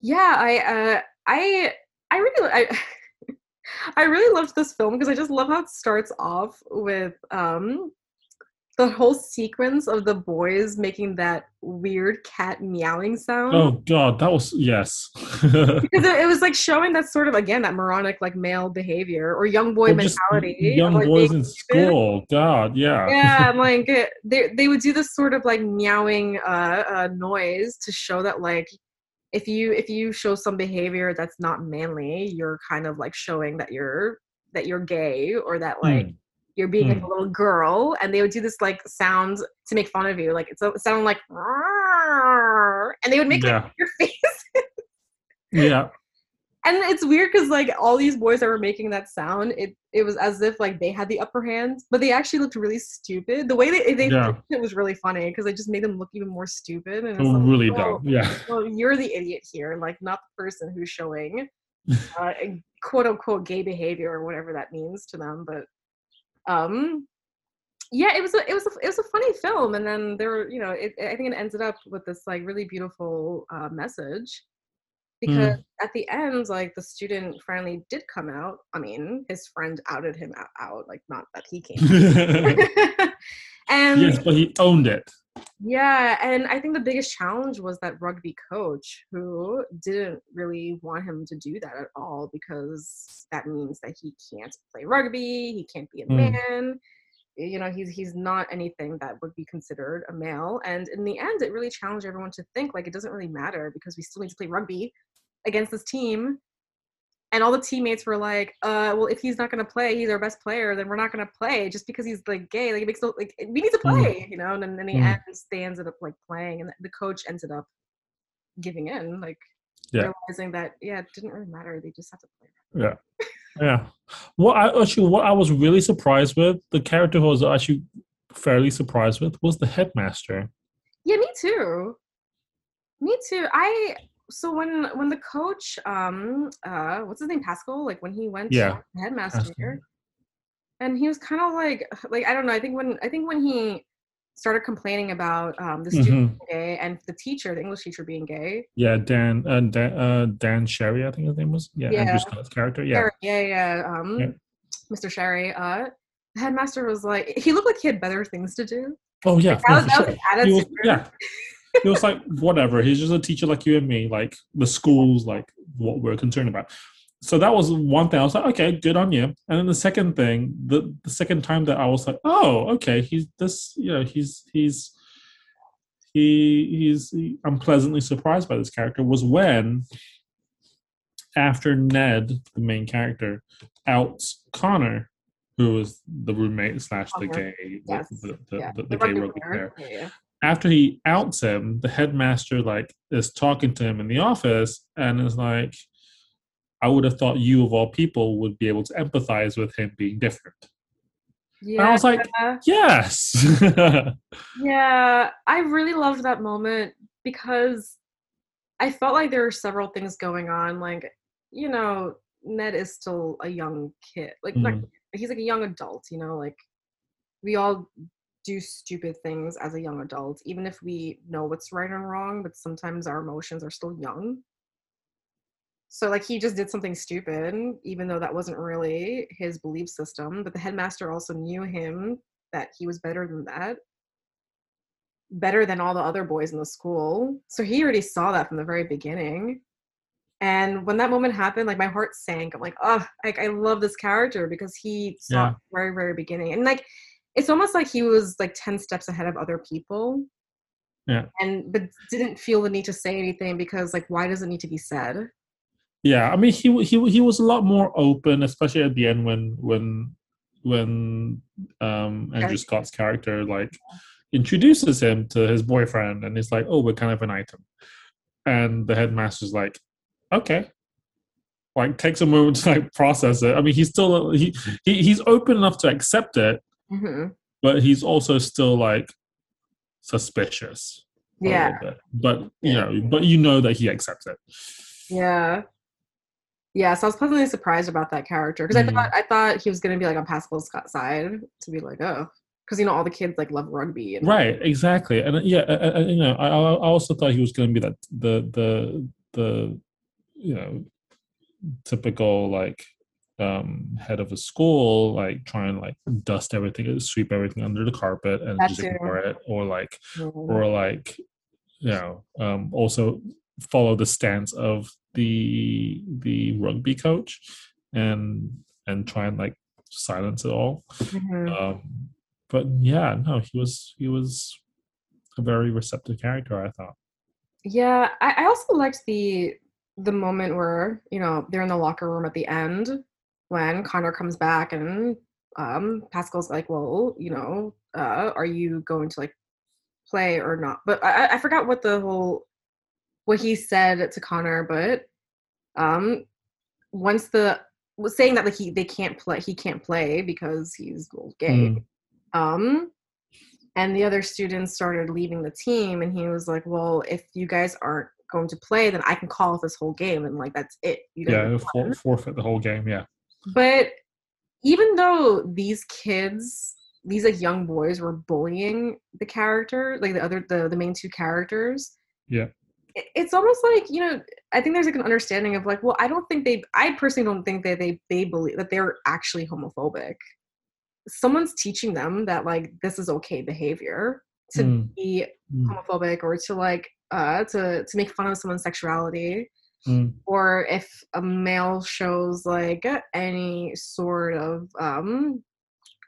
yeah, I uh, I I really I. I really loved this film because I just love how it starts off with um, the whole sequence of the boys making that weird cat meowing sound. oh God, that was yes. Because it, it was like showing that sort of again that moronic like male behavior or young boy Or mentality. of, Young like, boys in school. God, yeah. Yeah, like they they would do this sort of like meowing uh, uh noise to show that like if you if you show some behavior that's not manly, you're kind of like showing that you're that you're gay or that like Mm. you're being like Hmm. a little girl, and they would do this like sound to make fun of you. Like it's a sound like, and they would make like your face. Yeah. And it's weird because like all these boys that were making that sound, it it was as if like they had the upper hand, but they actually looked really stupid. The way they they Yeah. it was really funny because they just made them look even more stupid. And Oh, like, really oh, dumb. Yeah. well, you're the idiot here, like not the person who's showing uh, quote unquote gay behavior or whatever that means to them. But um, yeah, it was a it was a it was a funny film, and then there were you know it, I think it ended up with this like really beautiful uh, message because at the end like the student finally did come out. I mean, his friend outed him out, out like not that he came. and yes, but he owned it. yeah, and I think the biggest challenge was that rugby coach who didn't really want him to do that at all because that means that he can't play rugby, he can't be a Mm. man. You know, he's he's not anything that would be considered a male. And in the end, it really challenged everyone to think like it doesn't really matter because we still need to play rugby against this team. And all the teammates were like, uh, well, if he's not gonna play, he's our best player, then we're not gonna play just because he's like gay. Like it makes no like we need to Mm. play, you know. And then in the Mm. end, they ended up like playing, and the coach ended up giving in, like Yeah. realizing that yeah, it didn't really matter. They just had to play. Yeah. Yeah. What I actually what I was really surprised with, the character who I was actually fairly surprised with was the headmaster. Yeah, me too. Me too. I so when when the coach um uh what's his name Pascal like when he went Yeah, headmaster Pascal. and he was kind of like like I don't know I think when I think when he started complaining about um the student Mhm. gay and the teacher the English teacher being gay Yeah, Dan uh, Dan, uh, Dan Sherry, I think his name was. Yeah, Yeah. Andrew Scott's character. Yeah. Sherry, yeah yeah um Yeah. Mr. Sherry uh the headmaster was like he looked like he had better things to do Oh yeah. that no, was, that sure. was, attitude yeah. He was like, whatever. He's just a teacher like you and me. Like the school's like what we're concerned about. So that was one thing. I was like, okay, good on you. And then the second thing, the the second time that I was like, oh, okay, he's this, you know, he's he's he he's he, I'm pleasantly surprised by this character was when after Ned, the main character, outs Connor, who was the roommate slash the gay Yes. the, the, yeah the, the gay rugby player. yeah. after he outs him, the headmaster like is talking to him in the office and is like, I would have thought you of all people would be able to empathize with him being different. Yeah. And I was like, yes. Yeah, I really loved that moment because I felt like there were several things going on. Like, you know, Ned is still a young kid. Like, not, Mhm. he's like a young adult, you know, like we all do stupid things as a young adult, even if we know what's right and wrong, but sometimes our emotions are still young. So, like, he just did something stupid, even though that wasn't really his belief system. But the headmaster also knew him that he was better than that better than all the other boys in the school. So he already saw that from the very beginning. And when that moment happened, like my heart sank. I'm like, oh, like I love this character because he saw Yeah. it from the very, very beginning. And like it's almost like he was like 10 steps ahead of other people. Yeah. And but didn't feel the need to say anything because like why does it need to be said? Yeah, I mean, he he he was a lot more open, especially at the end when when when um, Andrew Scott's character like introduces him to his boyfriend, and he's like, "Oh, we're kind of an item," and the headmaster's like, "Okay." Like takes a moment to like process it. I mean, he's still he, he he's open enough to accept it, hmm but he's also still like suspicious. Yeah. But you know, but you know that he accepts it. Yeah. Yeah, so I was pleasantly surprised about that character because Mm. I thought I thought he was gonna be like on Pascal Scott's side to be like, oh, because you know all the kids like love rugby and Right, exactly, and uh, yeah, uh, uh, you know, I, I I also thought he was going to be that the the the you know typical like um head of a school like try and like dust everything sweep everything under the carpet and That just ignore it or like Mhm. or like you know um also follow the stance of the the rugby coach and and try and like silence it all Mhm. um but yeah no he was he was a very receptive character i thought Yeah, I, I also liked the the moment where you know they're in the locker room at the end when Connor comes back and um Pascal's like, well, you know, uh, are you going to like play or not? But I, I forgot what the whole what he said to Connor, but um once the was saying that like he they can't play he can't play because he's gay. Mm. Um and the other students started leaving the team and he was like, Well, if you guys aren't going to play, then I can call off this whole game and like that's it. You Yeah, for, forfeit the whole game. Yeah. but even though these kids these like young boys were bullying the character like the other the, the main two characters Yeah. It- it's almost like you know i think there's like an understanding of like well i don't think they i personally don't think that they they believe that they're actually homophobic someone's teaching them that like this is okay behavior to Mm. be Mm. homophobic or to like uh to to make fun of someone's sexuality Mm. or if a male shows like any sort of um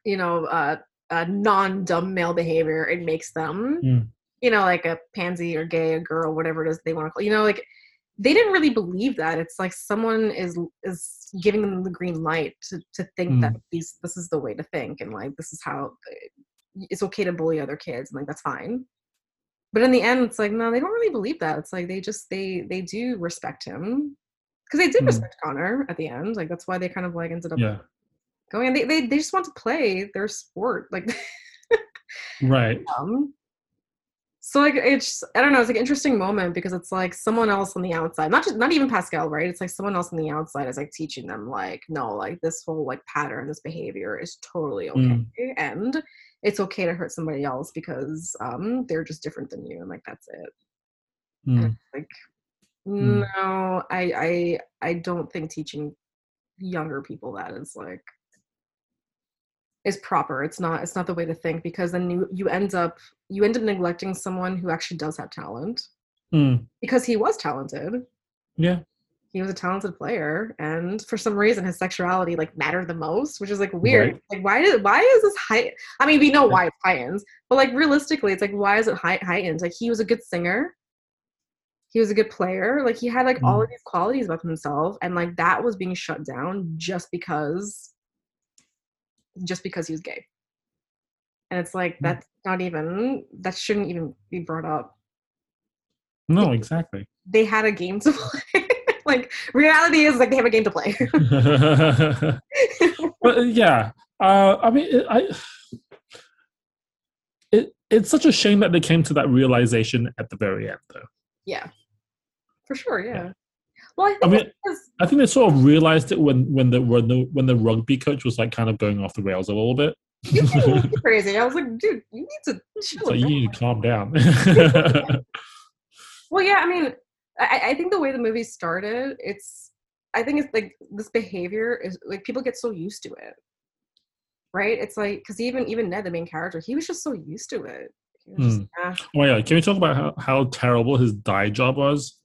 you know uh, uh non-dumb male behavior it makes them Mm. You know like a pansy or gay or girl whatever it is they want to call you know like they didn't really believe that. It's like someone is is giving them the green light to, to think that these this is the way to think and like this is how it's okay to bully other kids and like that's fine. But in the end it's like no they don't really believe that. It's like they just they they do respect him. Because they did Mm. respect connor at the end. Like that's why they kind of like ended up Yeah. going. And they, they they just want to play their sport. Like Right. um so like it's i don't know it's like an interesting moment because it's like someone else on the outside not just not even pascal right it's like someone else on the outside is like teaching them like no like this whole like pattern this behavior is totally okay Mm. and it's okay to hurt somebody else because um they're just different than you and like that's it Mm. like Mm. no i i i don't think teaching younger people that is like is proper. It's not it's not the way to think because then you you end up you end up neglecting someone who actually does have talent. Mm. because he was talented. Yeah. he was a talented player and for some reason his sexuality like mattered the most which is like weird. Right. like why did why is this height i mean we know why it's heightened but like realistically it's like why is it hei- heightened like he was a good singer. He was a good player. Like he had like all of these qualities about himself and like that was being shut down just because just because he was gay and it's like Mm. that's not even that shouldn't even be brought up No, exactly. they had a game to play like reality is like they have a game to play but uh, yeah, uh, I mean, it, I it it's such a shame that they came to that realization at the very end, though. Yeah, for sure. Yeah. Yeah. Well, I think I mean, because I think they sort of realized it when when the when the when the rugby coach was like kind of going off the rails a little bit. you crazy. I was like, dude, you need to chill. so you need to calm down. Well, yeah. I mean, I, I think the way the movie started, it's. I think it's like this behavior is like people get so used to it, right? It's like because even even Ned, the main character, he was just so used to it. Just, Mm. "Ah." oh yeah, can we talk about how, how terrible his dye job was?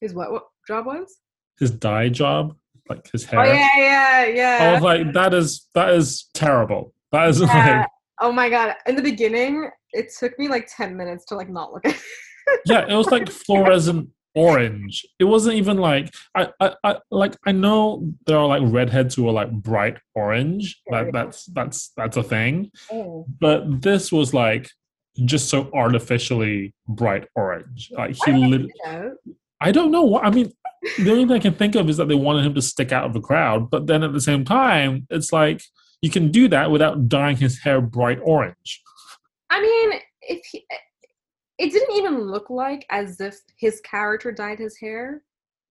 His what, what job was? His dye job, like his oh, hair. Oh yeah, yeah, yeah. I was like, that is that is terrible. That is Yeah. like, Oh my god! In the beginning, it took me like ten minutes to like not look at. it. yeah, it was like fluorescent orange. It wasn't even like I, I, I like I know there are like redheads who are like bright orange. That that's that's that's a thing. Oh. But this was like just so artificially bright orange. Like he Why did they lit- do that? I don't know what I mean. The only thing I can think of is that they wanted him to stick out of the crowd, but then at the same time, it's like you can do that without dyeing his hair bright orange. I mean, if he, it didn't even look like as if his character dyed his hair.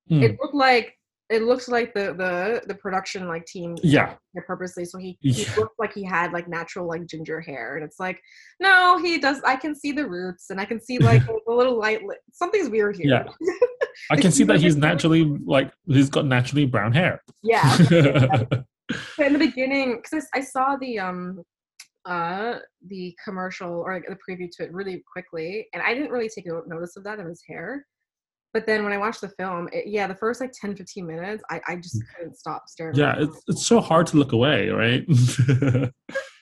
Hmm. It looked like it looks like the the the production like team Yeah. purposely so he, he Yeah. looked like he had like natural like ginger hair and it's like no he does i can see the roots and i can see like a little light li- something's weird here Yeah. I can see that he's naturally like he's got naturally brown hair. yeah in the beginning because I, I saw the um uh the commercial or like, the preview to it really quickly and i didn't really take notice of that of his hair but then when i watched the film it, yeah the first like 10 15 minutes i, I just couldn't stop staring yeah, it's it's so hard to look away, right?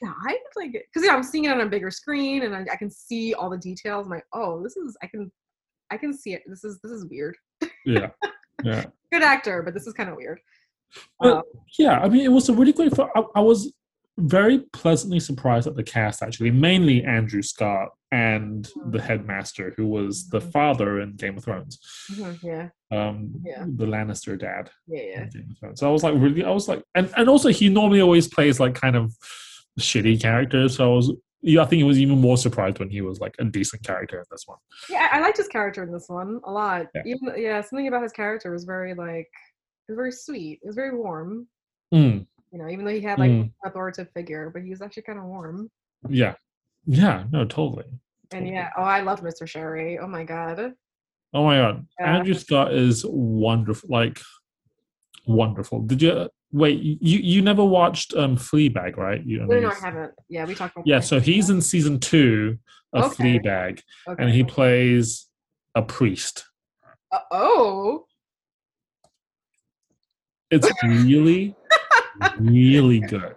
Yeah, I like because know I'm seeing it on a bigger screen and I, I can see all the details. I'm like, oh, this is I can I can see it. This is this is weird. yeah. Yeah. Good actor, but this is kind of weird. But- Um, Yeah, I mean, it was a really great film. I, I was, very pleasantly surprised at the cast. Actually, mainly Andrew Scott and the Mm. headmaster, who was the Mhm. father in Game of Thrones, Mhm, yeah, um, Yeah. the Lannister dad. yeah, yeah. Game of Thrones. So I was like, really, I was like, and and also he normally always plays like kind of shitty characters. So I was, yeah, I think it was even more surprised when he was like a decent character in this one. Yeah, I I liked his character in this one a lot. Yeah. Even yeah, something about his character was very like it was very sweet. It was very warm. Mm, You know, even though he had like Mm. an authoritative figure, but he was actually kind of warm. yeah, yeah, no, totally. And yeah, oh, I love Mr. Sherry. Oh my god. Oh my god, Yeah. Andrew Scott is wonderful. Like wonderful. Did you wait? You you never watched um Fleabag, right? You, No, no, no, I haven't. Yeah, we talked about. Yeah, so he's in season two of Okay. Fleabag, Okay. and he plays a priest. Uh, oh. It's really, really good.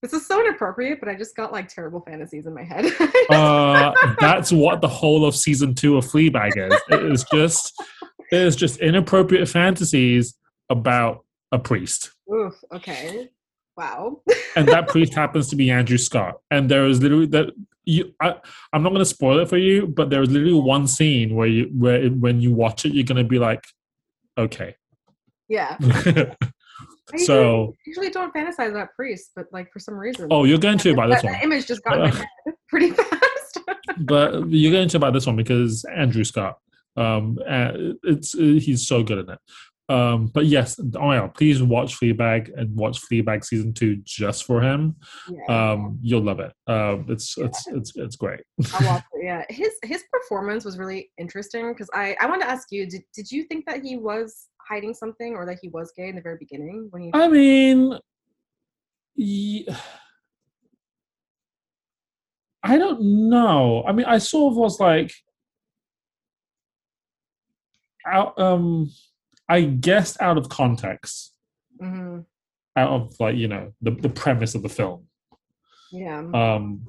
This is so inappropriate, but I just got like terrible fantasies in my head. Uh, that's what the whole of season two of Fleabag is. It is just, it is just inappropriate fantasies about a priest, Oof. Okay. Wow. and that priest happens to be Andrew Scott. And there is literally that you. I, I'm not going to spoil it for you, but there is literally one scene where you, where when you watch it, you're going to be like, okay. Yeah. I usually- so, usually don't fantasize about priests, but like for some reason. oh, you're going to about that, this one. that image just got Uh, pretty fast. but you're going to about this one because Andrew Scott. Um, uh, it's uh, he's so good in it. Um, but yes, oh yeah, please watch Fleabag and watch Fleabag season two just for him. yeah. Um, you'll love it. Um, it's it's it's it's great. I watched it, yeah. His his performance was really interesting because I I wanted to ask you did did you think that he was hiding something or that he was gay in the very beginning when he I mean, ye- I don't know. I mean, I sort of was like, out, um, I guessed out of context. Mhm. out of like you know the, the premise of the film yeah um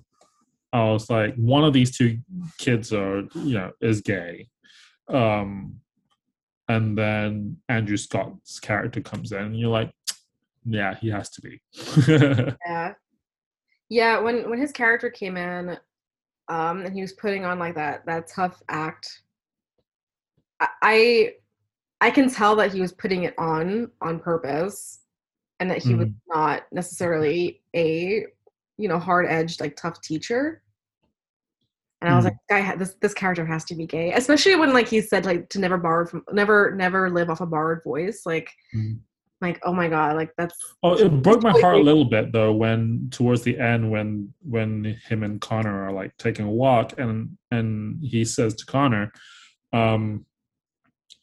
i was like one of these two kids are you know is gay um and then andrew scott's character comes in and you're like yeah he has to be. Yeah. Yeah when when his character came in um and he was putting on like that that tough act I- I can tell that he was putting it on on purpose and that he was not necessarily a you know hard edged like tough teacher and I was Mhm. like, guy, ha- this this character has to be gay, especially when like he said like to never borrow from, never never live off a borrowed voice. Like, Mhm. like oh my god, like that's oh it broke my heart a little bit though when towards the end when when him and connor are like taking a walk and and he says to connor um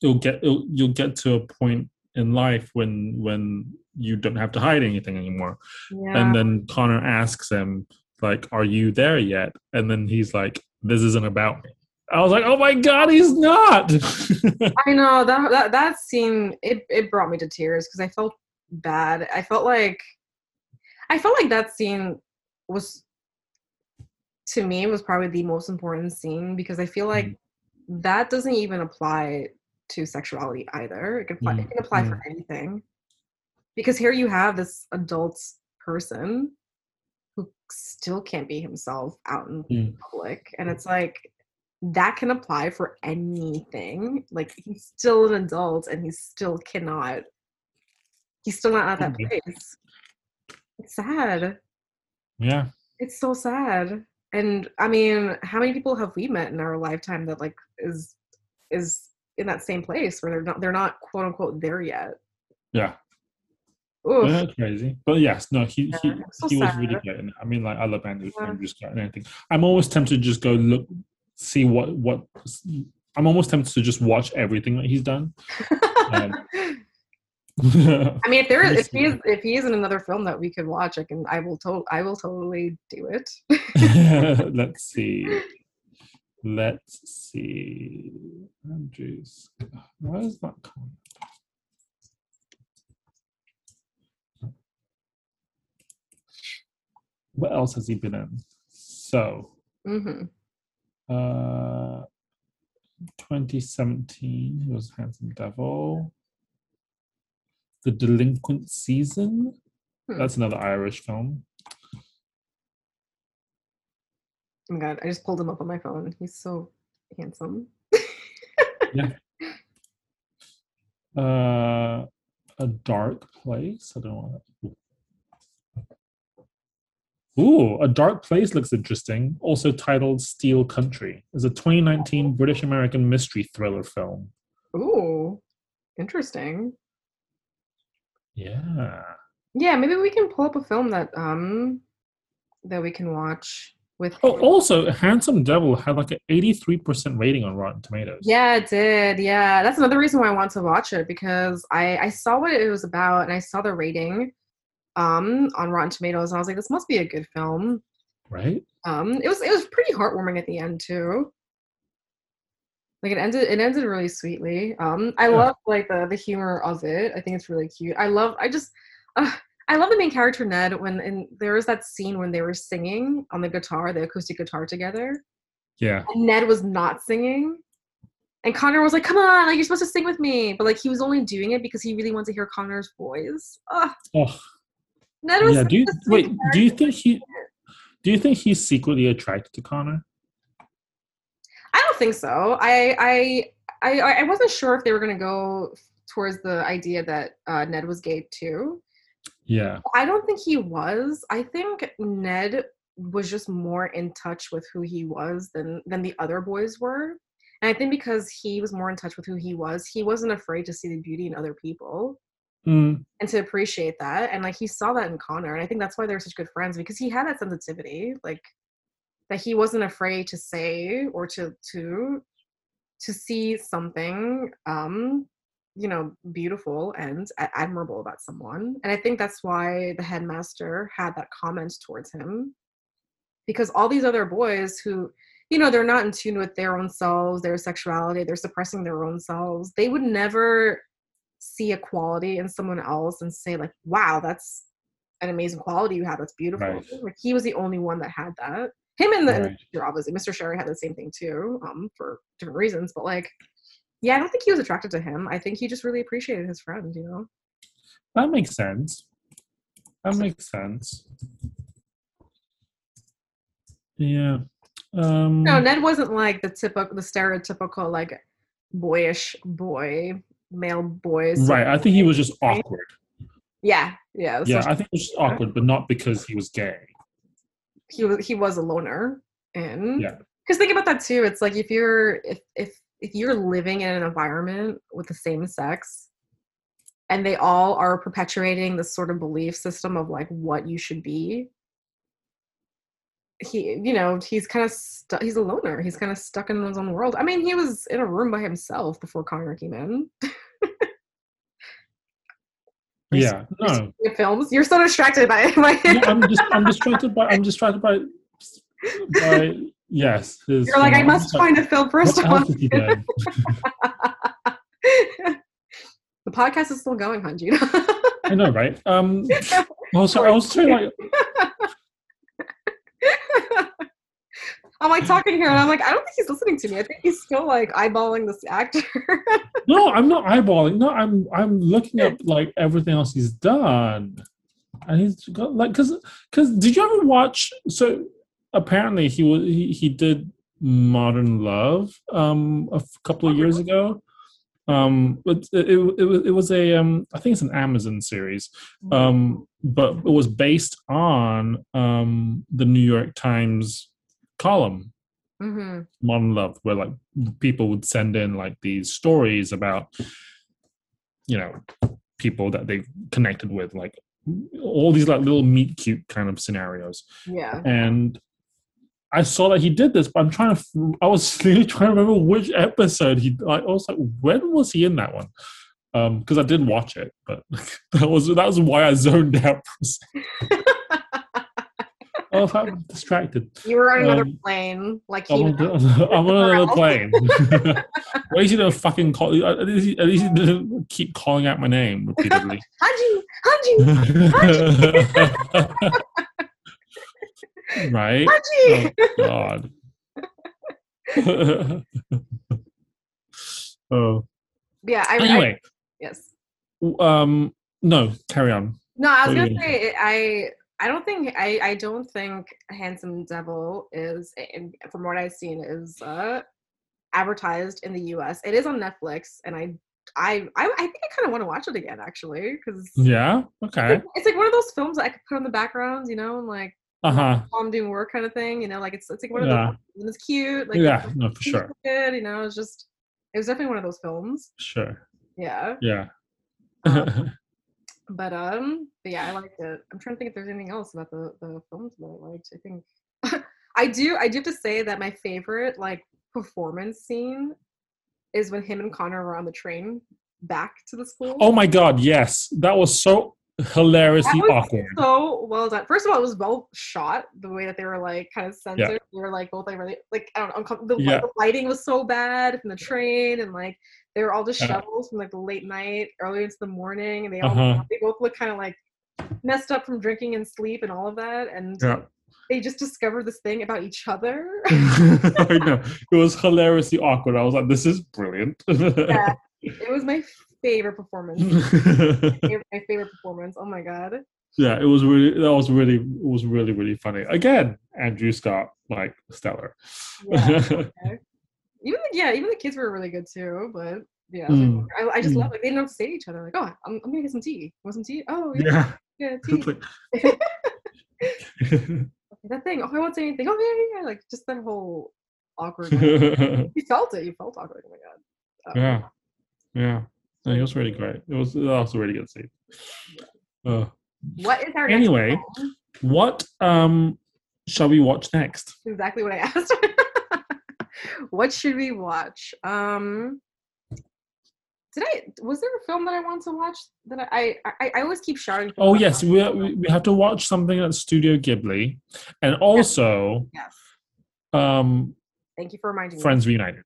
you'll get you'll, you'll get to a point in life when when you don't have to hide anything anymore yeah. and then connor asks him like are you there yet and then he's like this isn't about me i was like oh my god he's not I know that that that scene it it brought me to tears because I felt bad. I felt like I felt like that scene was to me was probably the most important scene because I feel like that doesn't even apply to sexuality either. It can apply, it Mm, can apply for anything. Because here you have this adult person who still can't be himself out in Mm. public and it's like that can apply for anything. Like he's still an adult and he still cannot. He's still not at that Mhm. place. It's sad. yeah It's so sad. And I mean, how many people have we met in our lifetime that like is is in that same place where they're not they're not quote unquote there yet. yeah Oof. Yeah, crazy. But yes, no, he he, Yeah, so he was sad. really good. And I mean, like I love Andrew, Yeah. Scott and anything. I'm always tempted to just go look, see what what. I'm almost tempted to just watch everything that he's done. Um, I mean, if there is, if he is, if he is in another film that we could watch, I can, I will, to- I will totally do it. Let's see. Let's see. Andrew Scott. Why is that coming? What else has he been in? So, hmm Uh, 2017 he was Handsome Devil. The Delinquent Season. Hmm. That's another Irish film. Oh my god, I just pulled him up on my phone. He's so handsome. Uh, a dark place. I don't know. Ooh, a dark place looks interesting. Also titled Steel Country. Is a 2019 British American mystery thriller film. Ooh, interesting. Yeah. Yeah, maybe we can pull up a film that um that we can watch with. Oh, also, Handsome Devil had like an 83% rating on Rotten Tomatoes. Yeah, it did. Yeah, that's another reason why I want to watch it because I I saw what it was about and I saw the rating um on Rotten Tomatoes and I was like, this must be a good film. Right? Um, it was it was pretty heartwarming at the end too. Like it ended it ended really sweetly. Um, I Yeah. love like the the humor of it. I think it's really cute. I love I just uh, I love the main character Ned when and there was that scene when they were singing on the guitar, the acoustic guitar together. Yeah. And Ned was not singing. And Connor was like, "Come on, like you're supposed to sing with me," but like he was only doing it because he really wanted to hear Connor's voice. Ugh, Oh, Ned yeah. Do you wait? Do you think he? Do you think he's secretly attracted to Connor? I don't think so. I I I I wasn't sure if they were gonna go towards the idea that uh, Ned was gay too. Yeah. I don't think he was. I think Ned was just more in touch with who he was than than the other boys were. And I think because he was more in touch with who he was, he wasn't afraid to see the beauty in other people Mm, and to appreciate that. And like he saw that in Connor. And I think that's why they're such good friends because he had that sensitivity, like that he wasn't afraid to say or to to to see something um you know beautiful and admirable about someone and i think that's why the headmaster had that comment towards him because all these other boys who you know they're not in tune with their own selves their sexuality they're suppressing their own selves they would never see a quality in someone else and say like wow that's an amazing quality you have that's beautiful Right. like he was the only one that had that him and the, Right. obviously mr sherry had the same thing too um for different reasons but like yeah i don't think he was attracted to him i think he just really appreciated his friend you know that makes sense. That makes sense. Yeah. Um, no ned wasn't like the typical the stereotypical like boyish boy male boys right. I think he was just awkward. yeah yeah Yeah, I think it was just awkward, but not because he was gay. he was he was a loner and Yeah. because think about that too it's like if you're if if if you're living in an environment with the same sex and they all are perpetuating this sort of belief system of like what you should be he you know he's kind of stu- he's a loner he's kind of stuck in his own world i mean he was in a room by himself before connor came in Yeah. No. Films you're so distracted by by no I'm just I'm distracted by I'm distracted by by yes. His, you're like i I'm must like, find a film first What of all else has he done? the podcast is still going, Hanjie. I know, right? Um. Also, I was trying like I'm like talking here, and I'm like, I don't think he's listening to me. I think he's still like eyeballing this actor. no, I'm not eyeballing. No, I'm I'm looking up like everything else he's done, and he's got like because because did you ever watch? So apparently he was he, he did Modern Love um a couple of years ago. Um, but it, it, it it was a um I think it's an Amazon series. um, but it was based on um, the New York Times column hmm Modern Love, where like people would send in like these stories about you know people that they connected with, like all these like little meet cute kind of scenarios. Yeah. And I saw that he did this, but I'm trying to. I was really trying to remember which episode he. Like, I was like, when was he in that one? Um, because I didn't watch it, but that was that was why I zoned out. A oh, I'm distracted. You were on another Um, plane, like I'm on, I'm on another plane. at least you didn't fucking call. At least, you- at least keep calling out my name repeatedly. Hanjie, Hanjie, right? Hanjie. Oh God. oh. Yeah. I, I Anyway, yes. um, no, carry on. No, I was What gonna say I. I don't think I. I don't think Handsome Devil is, from what I've seen, is uh, advertised in the U.S. It is on Netflix, and I. I, I, I think I kind of want to watch it again actually because Yeah. Okay. it's like one of those films that I could put on the background, you know, and like Uh huh. while I'm doing work kind of thing, you know, like it's it's like one of Yeah. those and it's cute, like Yeah. No, for sure. good, you know, it's just it was definitely one of those films. Sure. Yeah. Yeah. Um, but um but yeah, I liked it. I'm trying to think if there's anything else about the the films that I liked. I think I do I do have to say that my favorite like performance scene is when him and Conor were on the train back to the school. oh my God! Yes, that was so hilariously That was awkward. so well done. First of all, it was well shot. The way that they were like kind of censored. Yeah. They were like both like really like I don't know. The, Yeah. the lighting was so bad from the train, and like they were all just Yeah. shovels from like the late night, early into the morning, and they all Uh-huh. they both look kind of like messed up from drinking and sleep and all of that, and Yeah. they just discovered this thing about each other. I know. It was hilariously awkward. I was like, "This is brilliant." yeah, it was my favorite performance. Favorite- my favorite performance. Oh my god. yeah, it was really. That was really. It was really really funny. Again, Andrew Scott, like stellar. Yeah. okay. Even the, yeah, even the kids were really good too. But yeah, I, Mm. I, I just Mm. love like they didn't have to say to each other like, oh, I'm, I'm gonna get some tea. Want some tea? Oh yeah, yeah. yeah, tea. That thing. Oh, I won't say anything. Oh yeah, yeah, yeah. Like just that whole awkward. you felt it. You felt awkward. Oh my god. Um, yeah, yeah. No, it was really great. It was. That was a really good scene. Uh, What is our Anyway. What um shall we watch next? exactly what I asked. What should we watch? Um. Did I? Was there a film that I want to watch that I I, I always keep shouting? Oh yes, we we we have to watch something at Studio Ghibli, and also Yes. um Thank you for reminding me. Friends Reunited.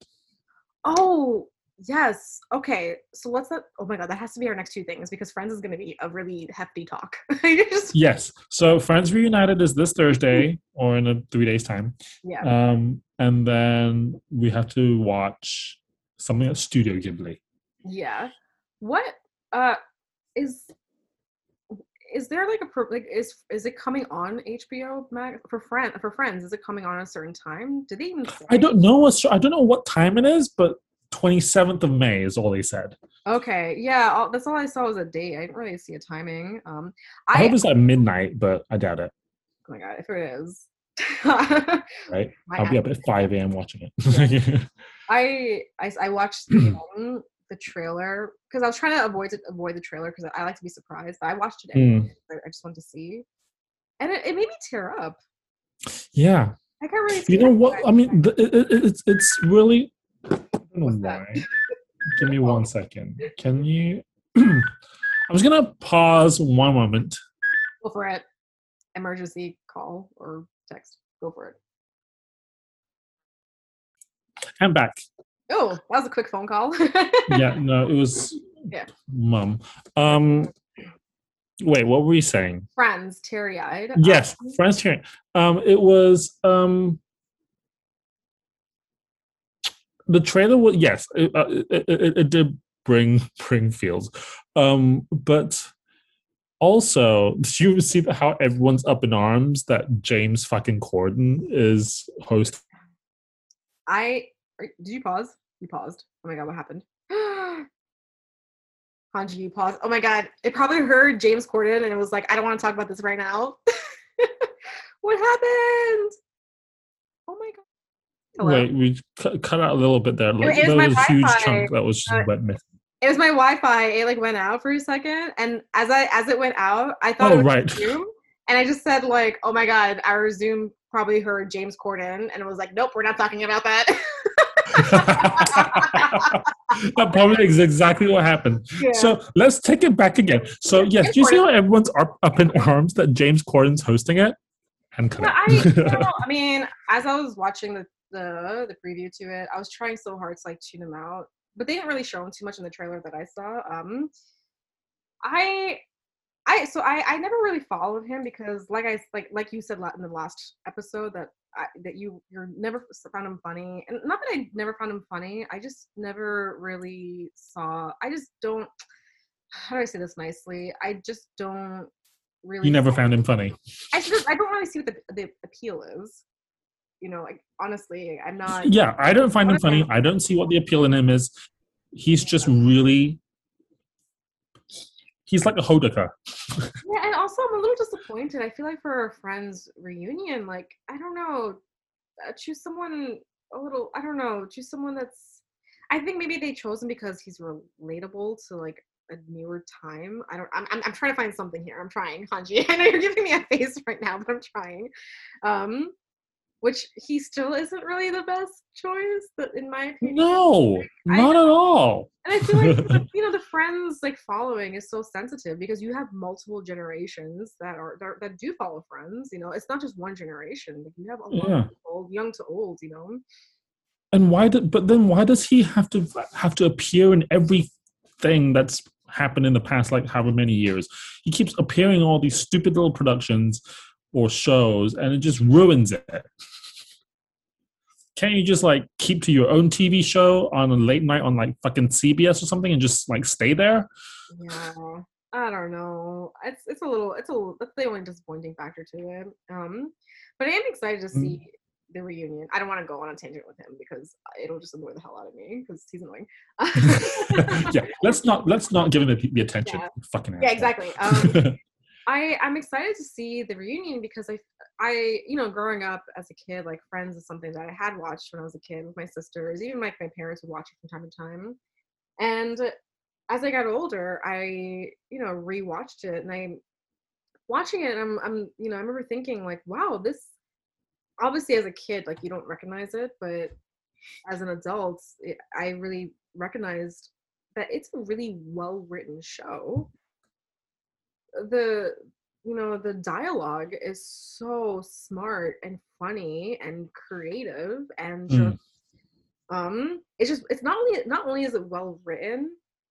Oh, yes. Okay. So what's that? Oh my God, that has to be our next two things because Friends is going to be a really hefty talk. Just- Yes. So Friends Reunited is this Thursday or in a three days time. yeah. Um, and then we have to watch something at Studio Ghibli. Yeah. What uh is is there like a pro- like is is it coming on HBO Max for friend for friends? Is it coming on at a certain time? Did they even say? I don't know I don't know what time it is, but 27th of May is all they said. Okay. Yeah. All, that's all I saw was a date. I didn't really see a timing. Um, I, I, hope it's at midnight, but I doubt it. oh my god, if it is. Right? My I'll be up at 5 a.m. watching it. I I, I watched the, um, the trailer because I was trying to avoid it, avoid the trailer because I like to be surprised. But I watched it. I, I just wanted to see, and it, it made me tear up. yeah. I can't really. You know what? I mean, the, it, it, it's it's really. Don't know why. Give me one second. Can you? I'm just gonna pause one moment. Go for it. Emergency call or text. Go for it. I'm back. Oh, that was a quick phone call. Yeah, no, it was Yeah. mum. Um, wait, what were you saying? Friends, teary eyed. Yes, friends cheering. Um, it was um. The trailer was yes, it, uh, it, it, it did bring bring feels, um, but also did you see how everyone's up in arms that James fucking Corden is host? I did you pause? You paused. Oh my god, what happened? Hanjie, you paused. Oh my god, it probably heard James Corden and it was like, I don't want to talk about this right now. what happened? Oh my god. Hello. Wait, we cut, cut out a little bit there. Like, it was there my was a huge Wi-Fi. chunk that was just Uh, went missing. It was my Wi-Fi. It like went out for a second, and as I as it went out, I thought Oh, it was right. Zoom, and I just said like, "Oh my god, our Zoom probably heard James Corden," and it was like, "Nope, we're not talking about that." that probably is exactly what happened. Yeah. So let's take it back again. So yes, do you see how everyone's up, up in arms that James Corden's hosting it? And I, you know, I mean, as I was watching the, the the preview to it, I was trying so hard to like tune him out, but they didn't really show him too much in the trailer that I saw. Um, I, I so I I never really followed him because like I like like you said in the last episode that I, that you you're never found him funny, and not that I never found him funny. I just never really saw. I just don't. How do I say this nicely? I just don't really. You never found him funny. I just I don't really see what the the appeal is. You know, like honestly, I'm not. Yeah, I don't find him funny. I don't see what the appeal in him is. He's just really. He's like a Hodaka. Yeah, and also I'm a little disappointed. I feel like for our friends reunion, like I don't know, uh, choose someone a little. I don't know, choose someone that's. I think maybe they chose him because he's relatable to like a newer time. I don't. I'm. I'm, I'm trying to find something here. I'm trying, Hanjie. I know you're giving me a face right now, but I'm trying. Um, which he still isn't really the best choice, but in my opinion. No, not at all. And I feel like you know the friends like following is so sensitive because you have multiple generations that are that, that do follow friends. You know, it's not just one generation. Like you have a lot Yeah. of people, young to old. You know. And why did? But then why does he have to have to appear in everything that's happened in the past, like however many years? He keeps appearing in all these stupid little productions or shows, and it just ruins it. Can't you just like keep to your own TV show on a late night on like fucking CBS or something and just like stay there? Yeah. I don't know. It's it's a little it's a little, that's the only disappointing factor to it. Um, but I am excited to Mm. see the reunion. I don't want to go on a tangent with him because it'll just annoy the hell out of me because he's annoying. yeah, let's not let's not give him the, the attention. Yeah. Fucking yeah, exactly. Um, I I'm excited to see the reunion because I I you know growing up as a kid like Friends is something that I had watched when I was a kid with my sisters. Even like my parents would watch it from time to time. And as I got older I you know rewatched it and I watching it I'm I'm you know I remember thinking like wow this obviously as a kid like you don't recognize it but as an adult it, I really recognized that it's a really well written show the you know the dialogue is so smart and funny and creative and just Mm. um it's just it's not only not only is it well written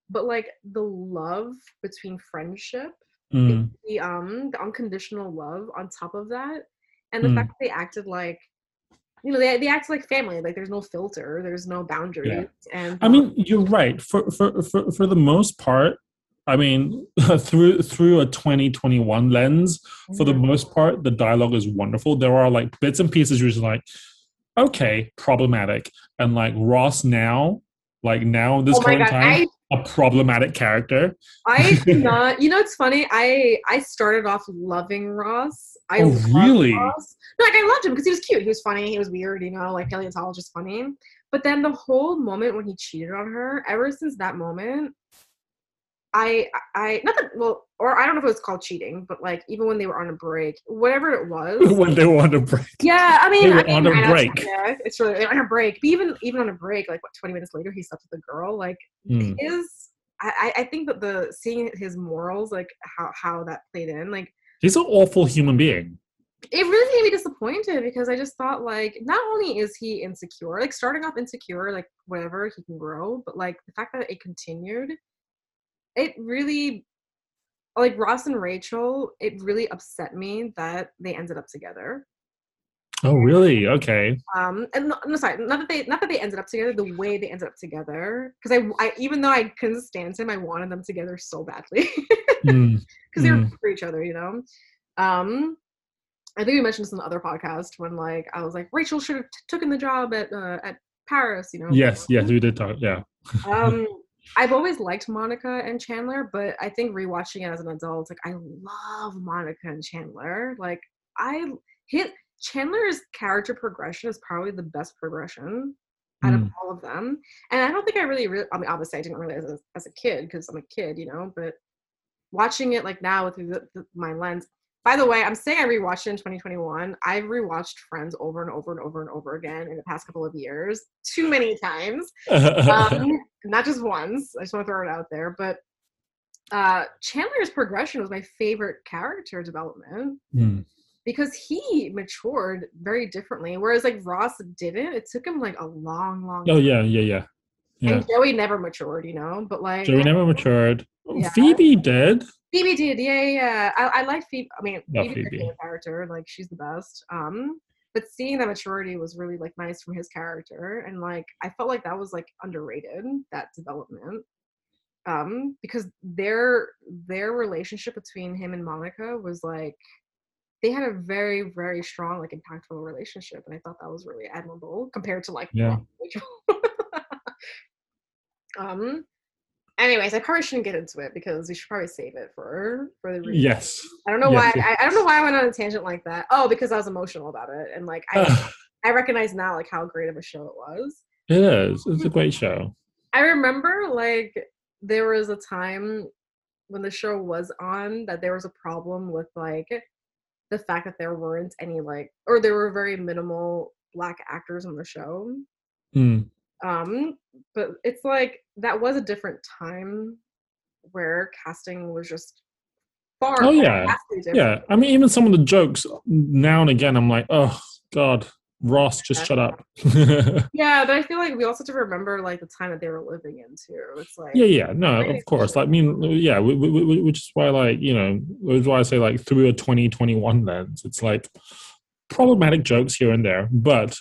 but like the love between friendship Mm, the um the unconditional love on top of that and the Mm. fact that they acted like you know they, they act like family like there's no filter there's no boundaries and I mean, you're right. For for for for the most part, I mean, through through a 2021 lens, for the mhm. most part, the dialogue is wonderful. There are like bits and pieces you're just like, okay, problematic, and like Ross now, like now in this oh current god time, i a problematic character. I not. You know, it's funny. I I started off loving Ross. I Oh, loved really? Ross. No, like I loved him because he was cute. He was funny. He was weird. You know, like paleontologist funny. But then the whole moment when he cheated on her, ever since that moment, I I not that well, or I don't know if it was called cheating, but like even when they were on a break, whatever it was. when they were on a break. Yeah, I mean, They were I mean, on a I know break. Yeah, it's really on a break. But even even on a break, like what twenty minutes later, he slept with the girl. Like Mm. his I I think that the seeing his morals like how how that played in like He's an awful human being. it really made me disappointed because I just thought like not only is he insecure like starting off insecure like whatever he can grow but like the fact that it continued it really like Ross and Rachel it really upset me that they ended up together Oh, really? Okay. um and no, no sorry not that they not that they ended up together the way they ended up together because I, I even though I couldn't stand him I wanted them together so badly Mm. because they were good for each other you know um I think we mentioned this in the other podcast when like I was like Rachel should have t- taken the job at uh, at Paris you know Yes, yes, we did talk. Yeah. um I've always liked Monica and Chandler, but I think rewatching it as an adult, like I love Monica and Chandler. Like I hit Chandler's character progression is probably the best progression out of Mm. all of them. And I don't think I really, re- I mean, obviously I didn't realize as, as a kid because I'm a kid, you know, but watching it like now with the, the, my lens. By the way, I'm saying I rewatched it in 2021. I've rewatched Friends over and over and over and over again in the past couple of years, too many times um, not just once. I just want to throw it out there, but uh, Chandler's progression was my favorite character development Mm. because he matured very differently, whereas like Ross didn't. It took him like a long, long. Oh yeah, yeah, yeah. Yeah. And Joey never matured, you know. But like Joey never matured. Yeah. Phoebe did. Phoebe did, yeah, yeah. I, I like Phoebe. I mean, Love Phoebe's Phoebe. character. Like she's the best. Um, but seeing that maturity was really like nice from his character, and like I felt like that was like underrated that development. um because their their relationship between him and Monica was like they had a very very strong like impactful relationship and I thought that was really admirable compared to like Yeah. um anyways I probably shouldn't get into it because we should probably save it for for the review. Yes. I don't know Yes, why. I, I don't know why I went on a tangent like that. Oh, because I was emotional about it and like I I recognize now like how great of a show it was. it is. It's a great show. I remember like there was a time when the show was on that there was a problem with like the fact that there weren't any like or there were very minimal black actors on the show. Mm. Um but it's like that was a different time where casting was just far Oh, yeah. different. Yeah. I mean, even some of the jokes now and again, I'm like, oh God, Ross, just shut up. Yeah, but I feel like we also have to remember like the time that they were living in too. It's like Yeah, yeah, no, of course. Like, I mean, yeah, w- w- w- which is why, like, you know, which is why I say, like, through a 2021 lens, it's like problematic jokes here and there, but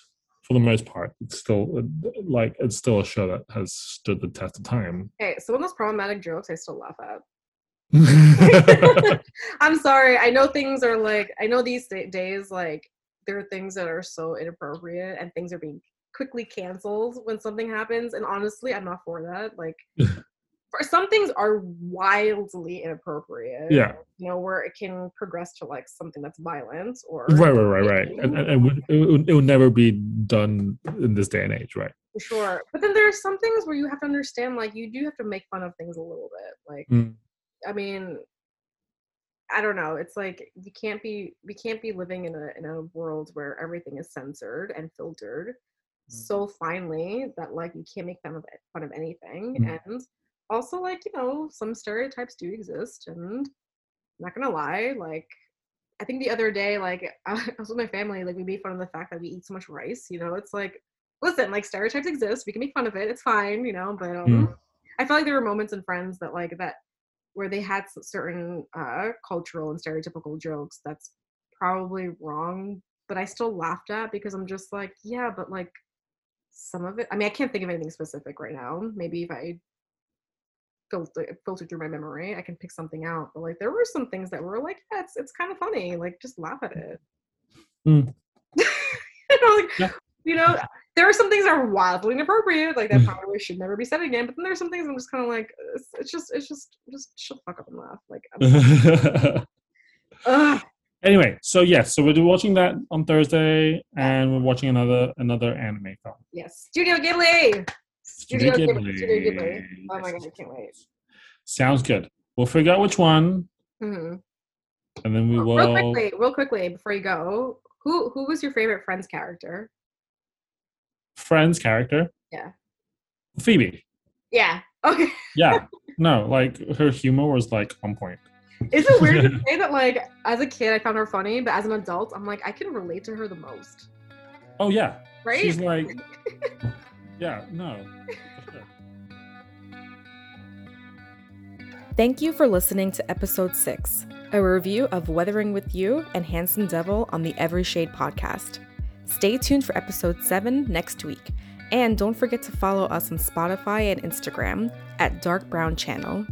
for the most part, it's still like it's still a show that has stood the test of time. Okay, some of those problematic jokes I still laugh at. I'm sorry. I know things are like I know these days like there are things that are so inappropriate and things are being quickly canceled when something happens and honestly I'm not for that. Like some things are wildly inappropriate. Yeah. You know, where it can progress to like something that's violent or right, right, right, right, and, and, and it, would, it would never be done in this day and age, right? for sure. But then there are some things where you have to understand like you do have to make fun of things a little bit. Like Mm. I mean, I don't know. It's like you can't be we can't be living in a in a world where everything is censored and filtered so finely that like you can't make fun of it, fun of anything. Mm. And also like you know some stereotypes do exist, and I'm not gonna lie, like. I think the other day, like I was with my family, like we made fun of the fact that we eat so much rice. You know, it's like, listen, like stereotypes exist. We can make fun of it. It's fine. You know, but um, Mm. I felt like there were moments in Friends that like that where they had certain uh, cultural and stereotypical jokes that's probably wrong, but I still laughed at because I'm just like, yeah, but like some of it. I mean, I can't think of anything specific right now. Maybe if I filter filter through my memory, I can pick something out. But like, there were some things that were like, yeah, it's it's kind of funny. Like, just laugh at it. Mm. you know, like, Yeah. you know, there are some things that are wildly inappropriate, like that probably should never be said again. But then there's some things I'm just kind of like, it's, it's just, it's just, just shut fuck up and laugh. Like, anyway, so yes, so we're watching that on Thursday, and we're watching another another anime film. yes, Studio Ghibli. Studio Studio Ghibli. Studio Ghibli. Oh my god, I can't wait. Sounds good. We'll figure out which one, hmm and then we will. Real quickly, real quickly before you go, who who was your favorite Friends character? Friends character. Yeah. Phoebe. Yeah. Okay. Yeah. no, like her humor was like on point. Is it weird to say that like as a kid I found her funny, but as an adult I'm like I can relate to her the most. Oh yeah. Right? She's like. Yeah. No. Thank you for listening to episode 6, a review of Weathering with You and Handsome Devil on the Every Shade podcast. Stay tuned for episode 7 next week. And don't forget to follow us on Spotify and Instagram at Dark Brown Channel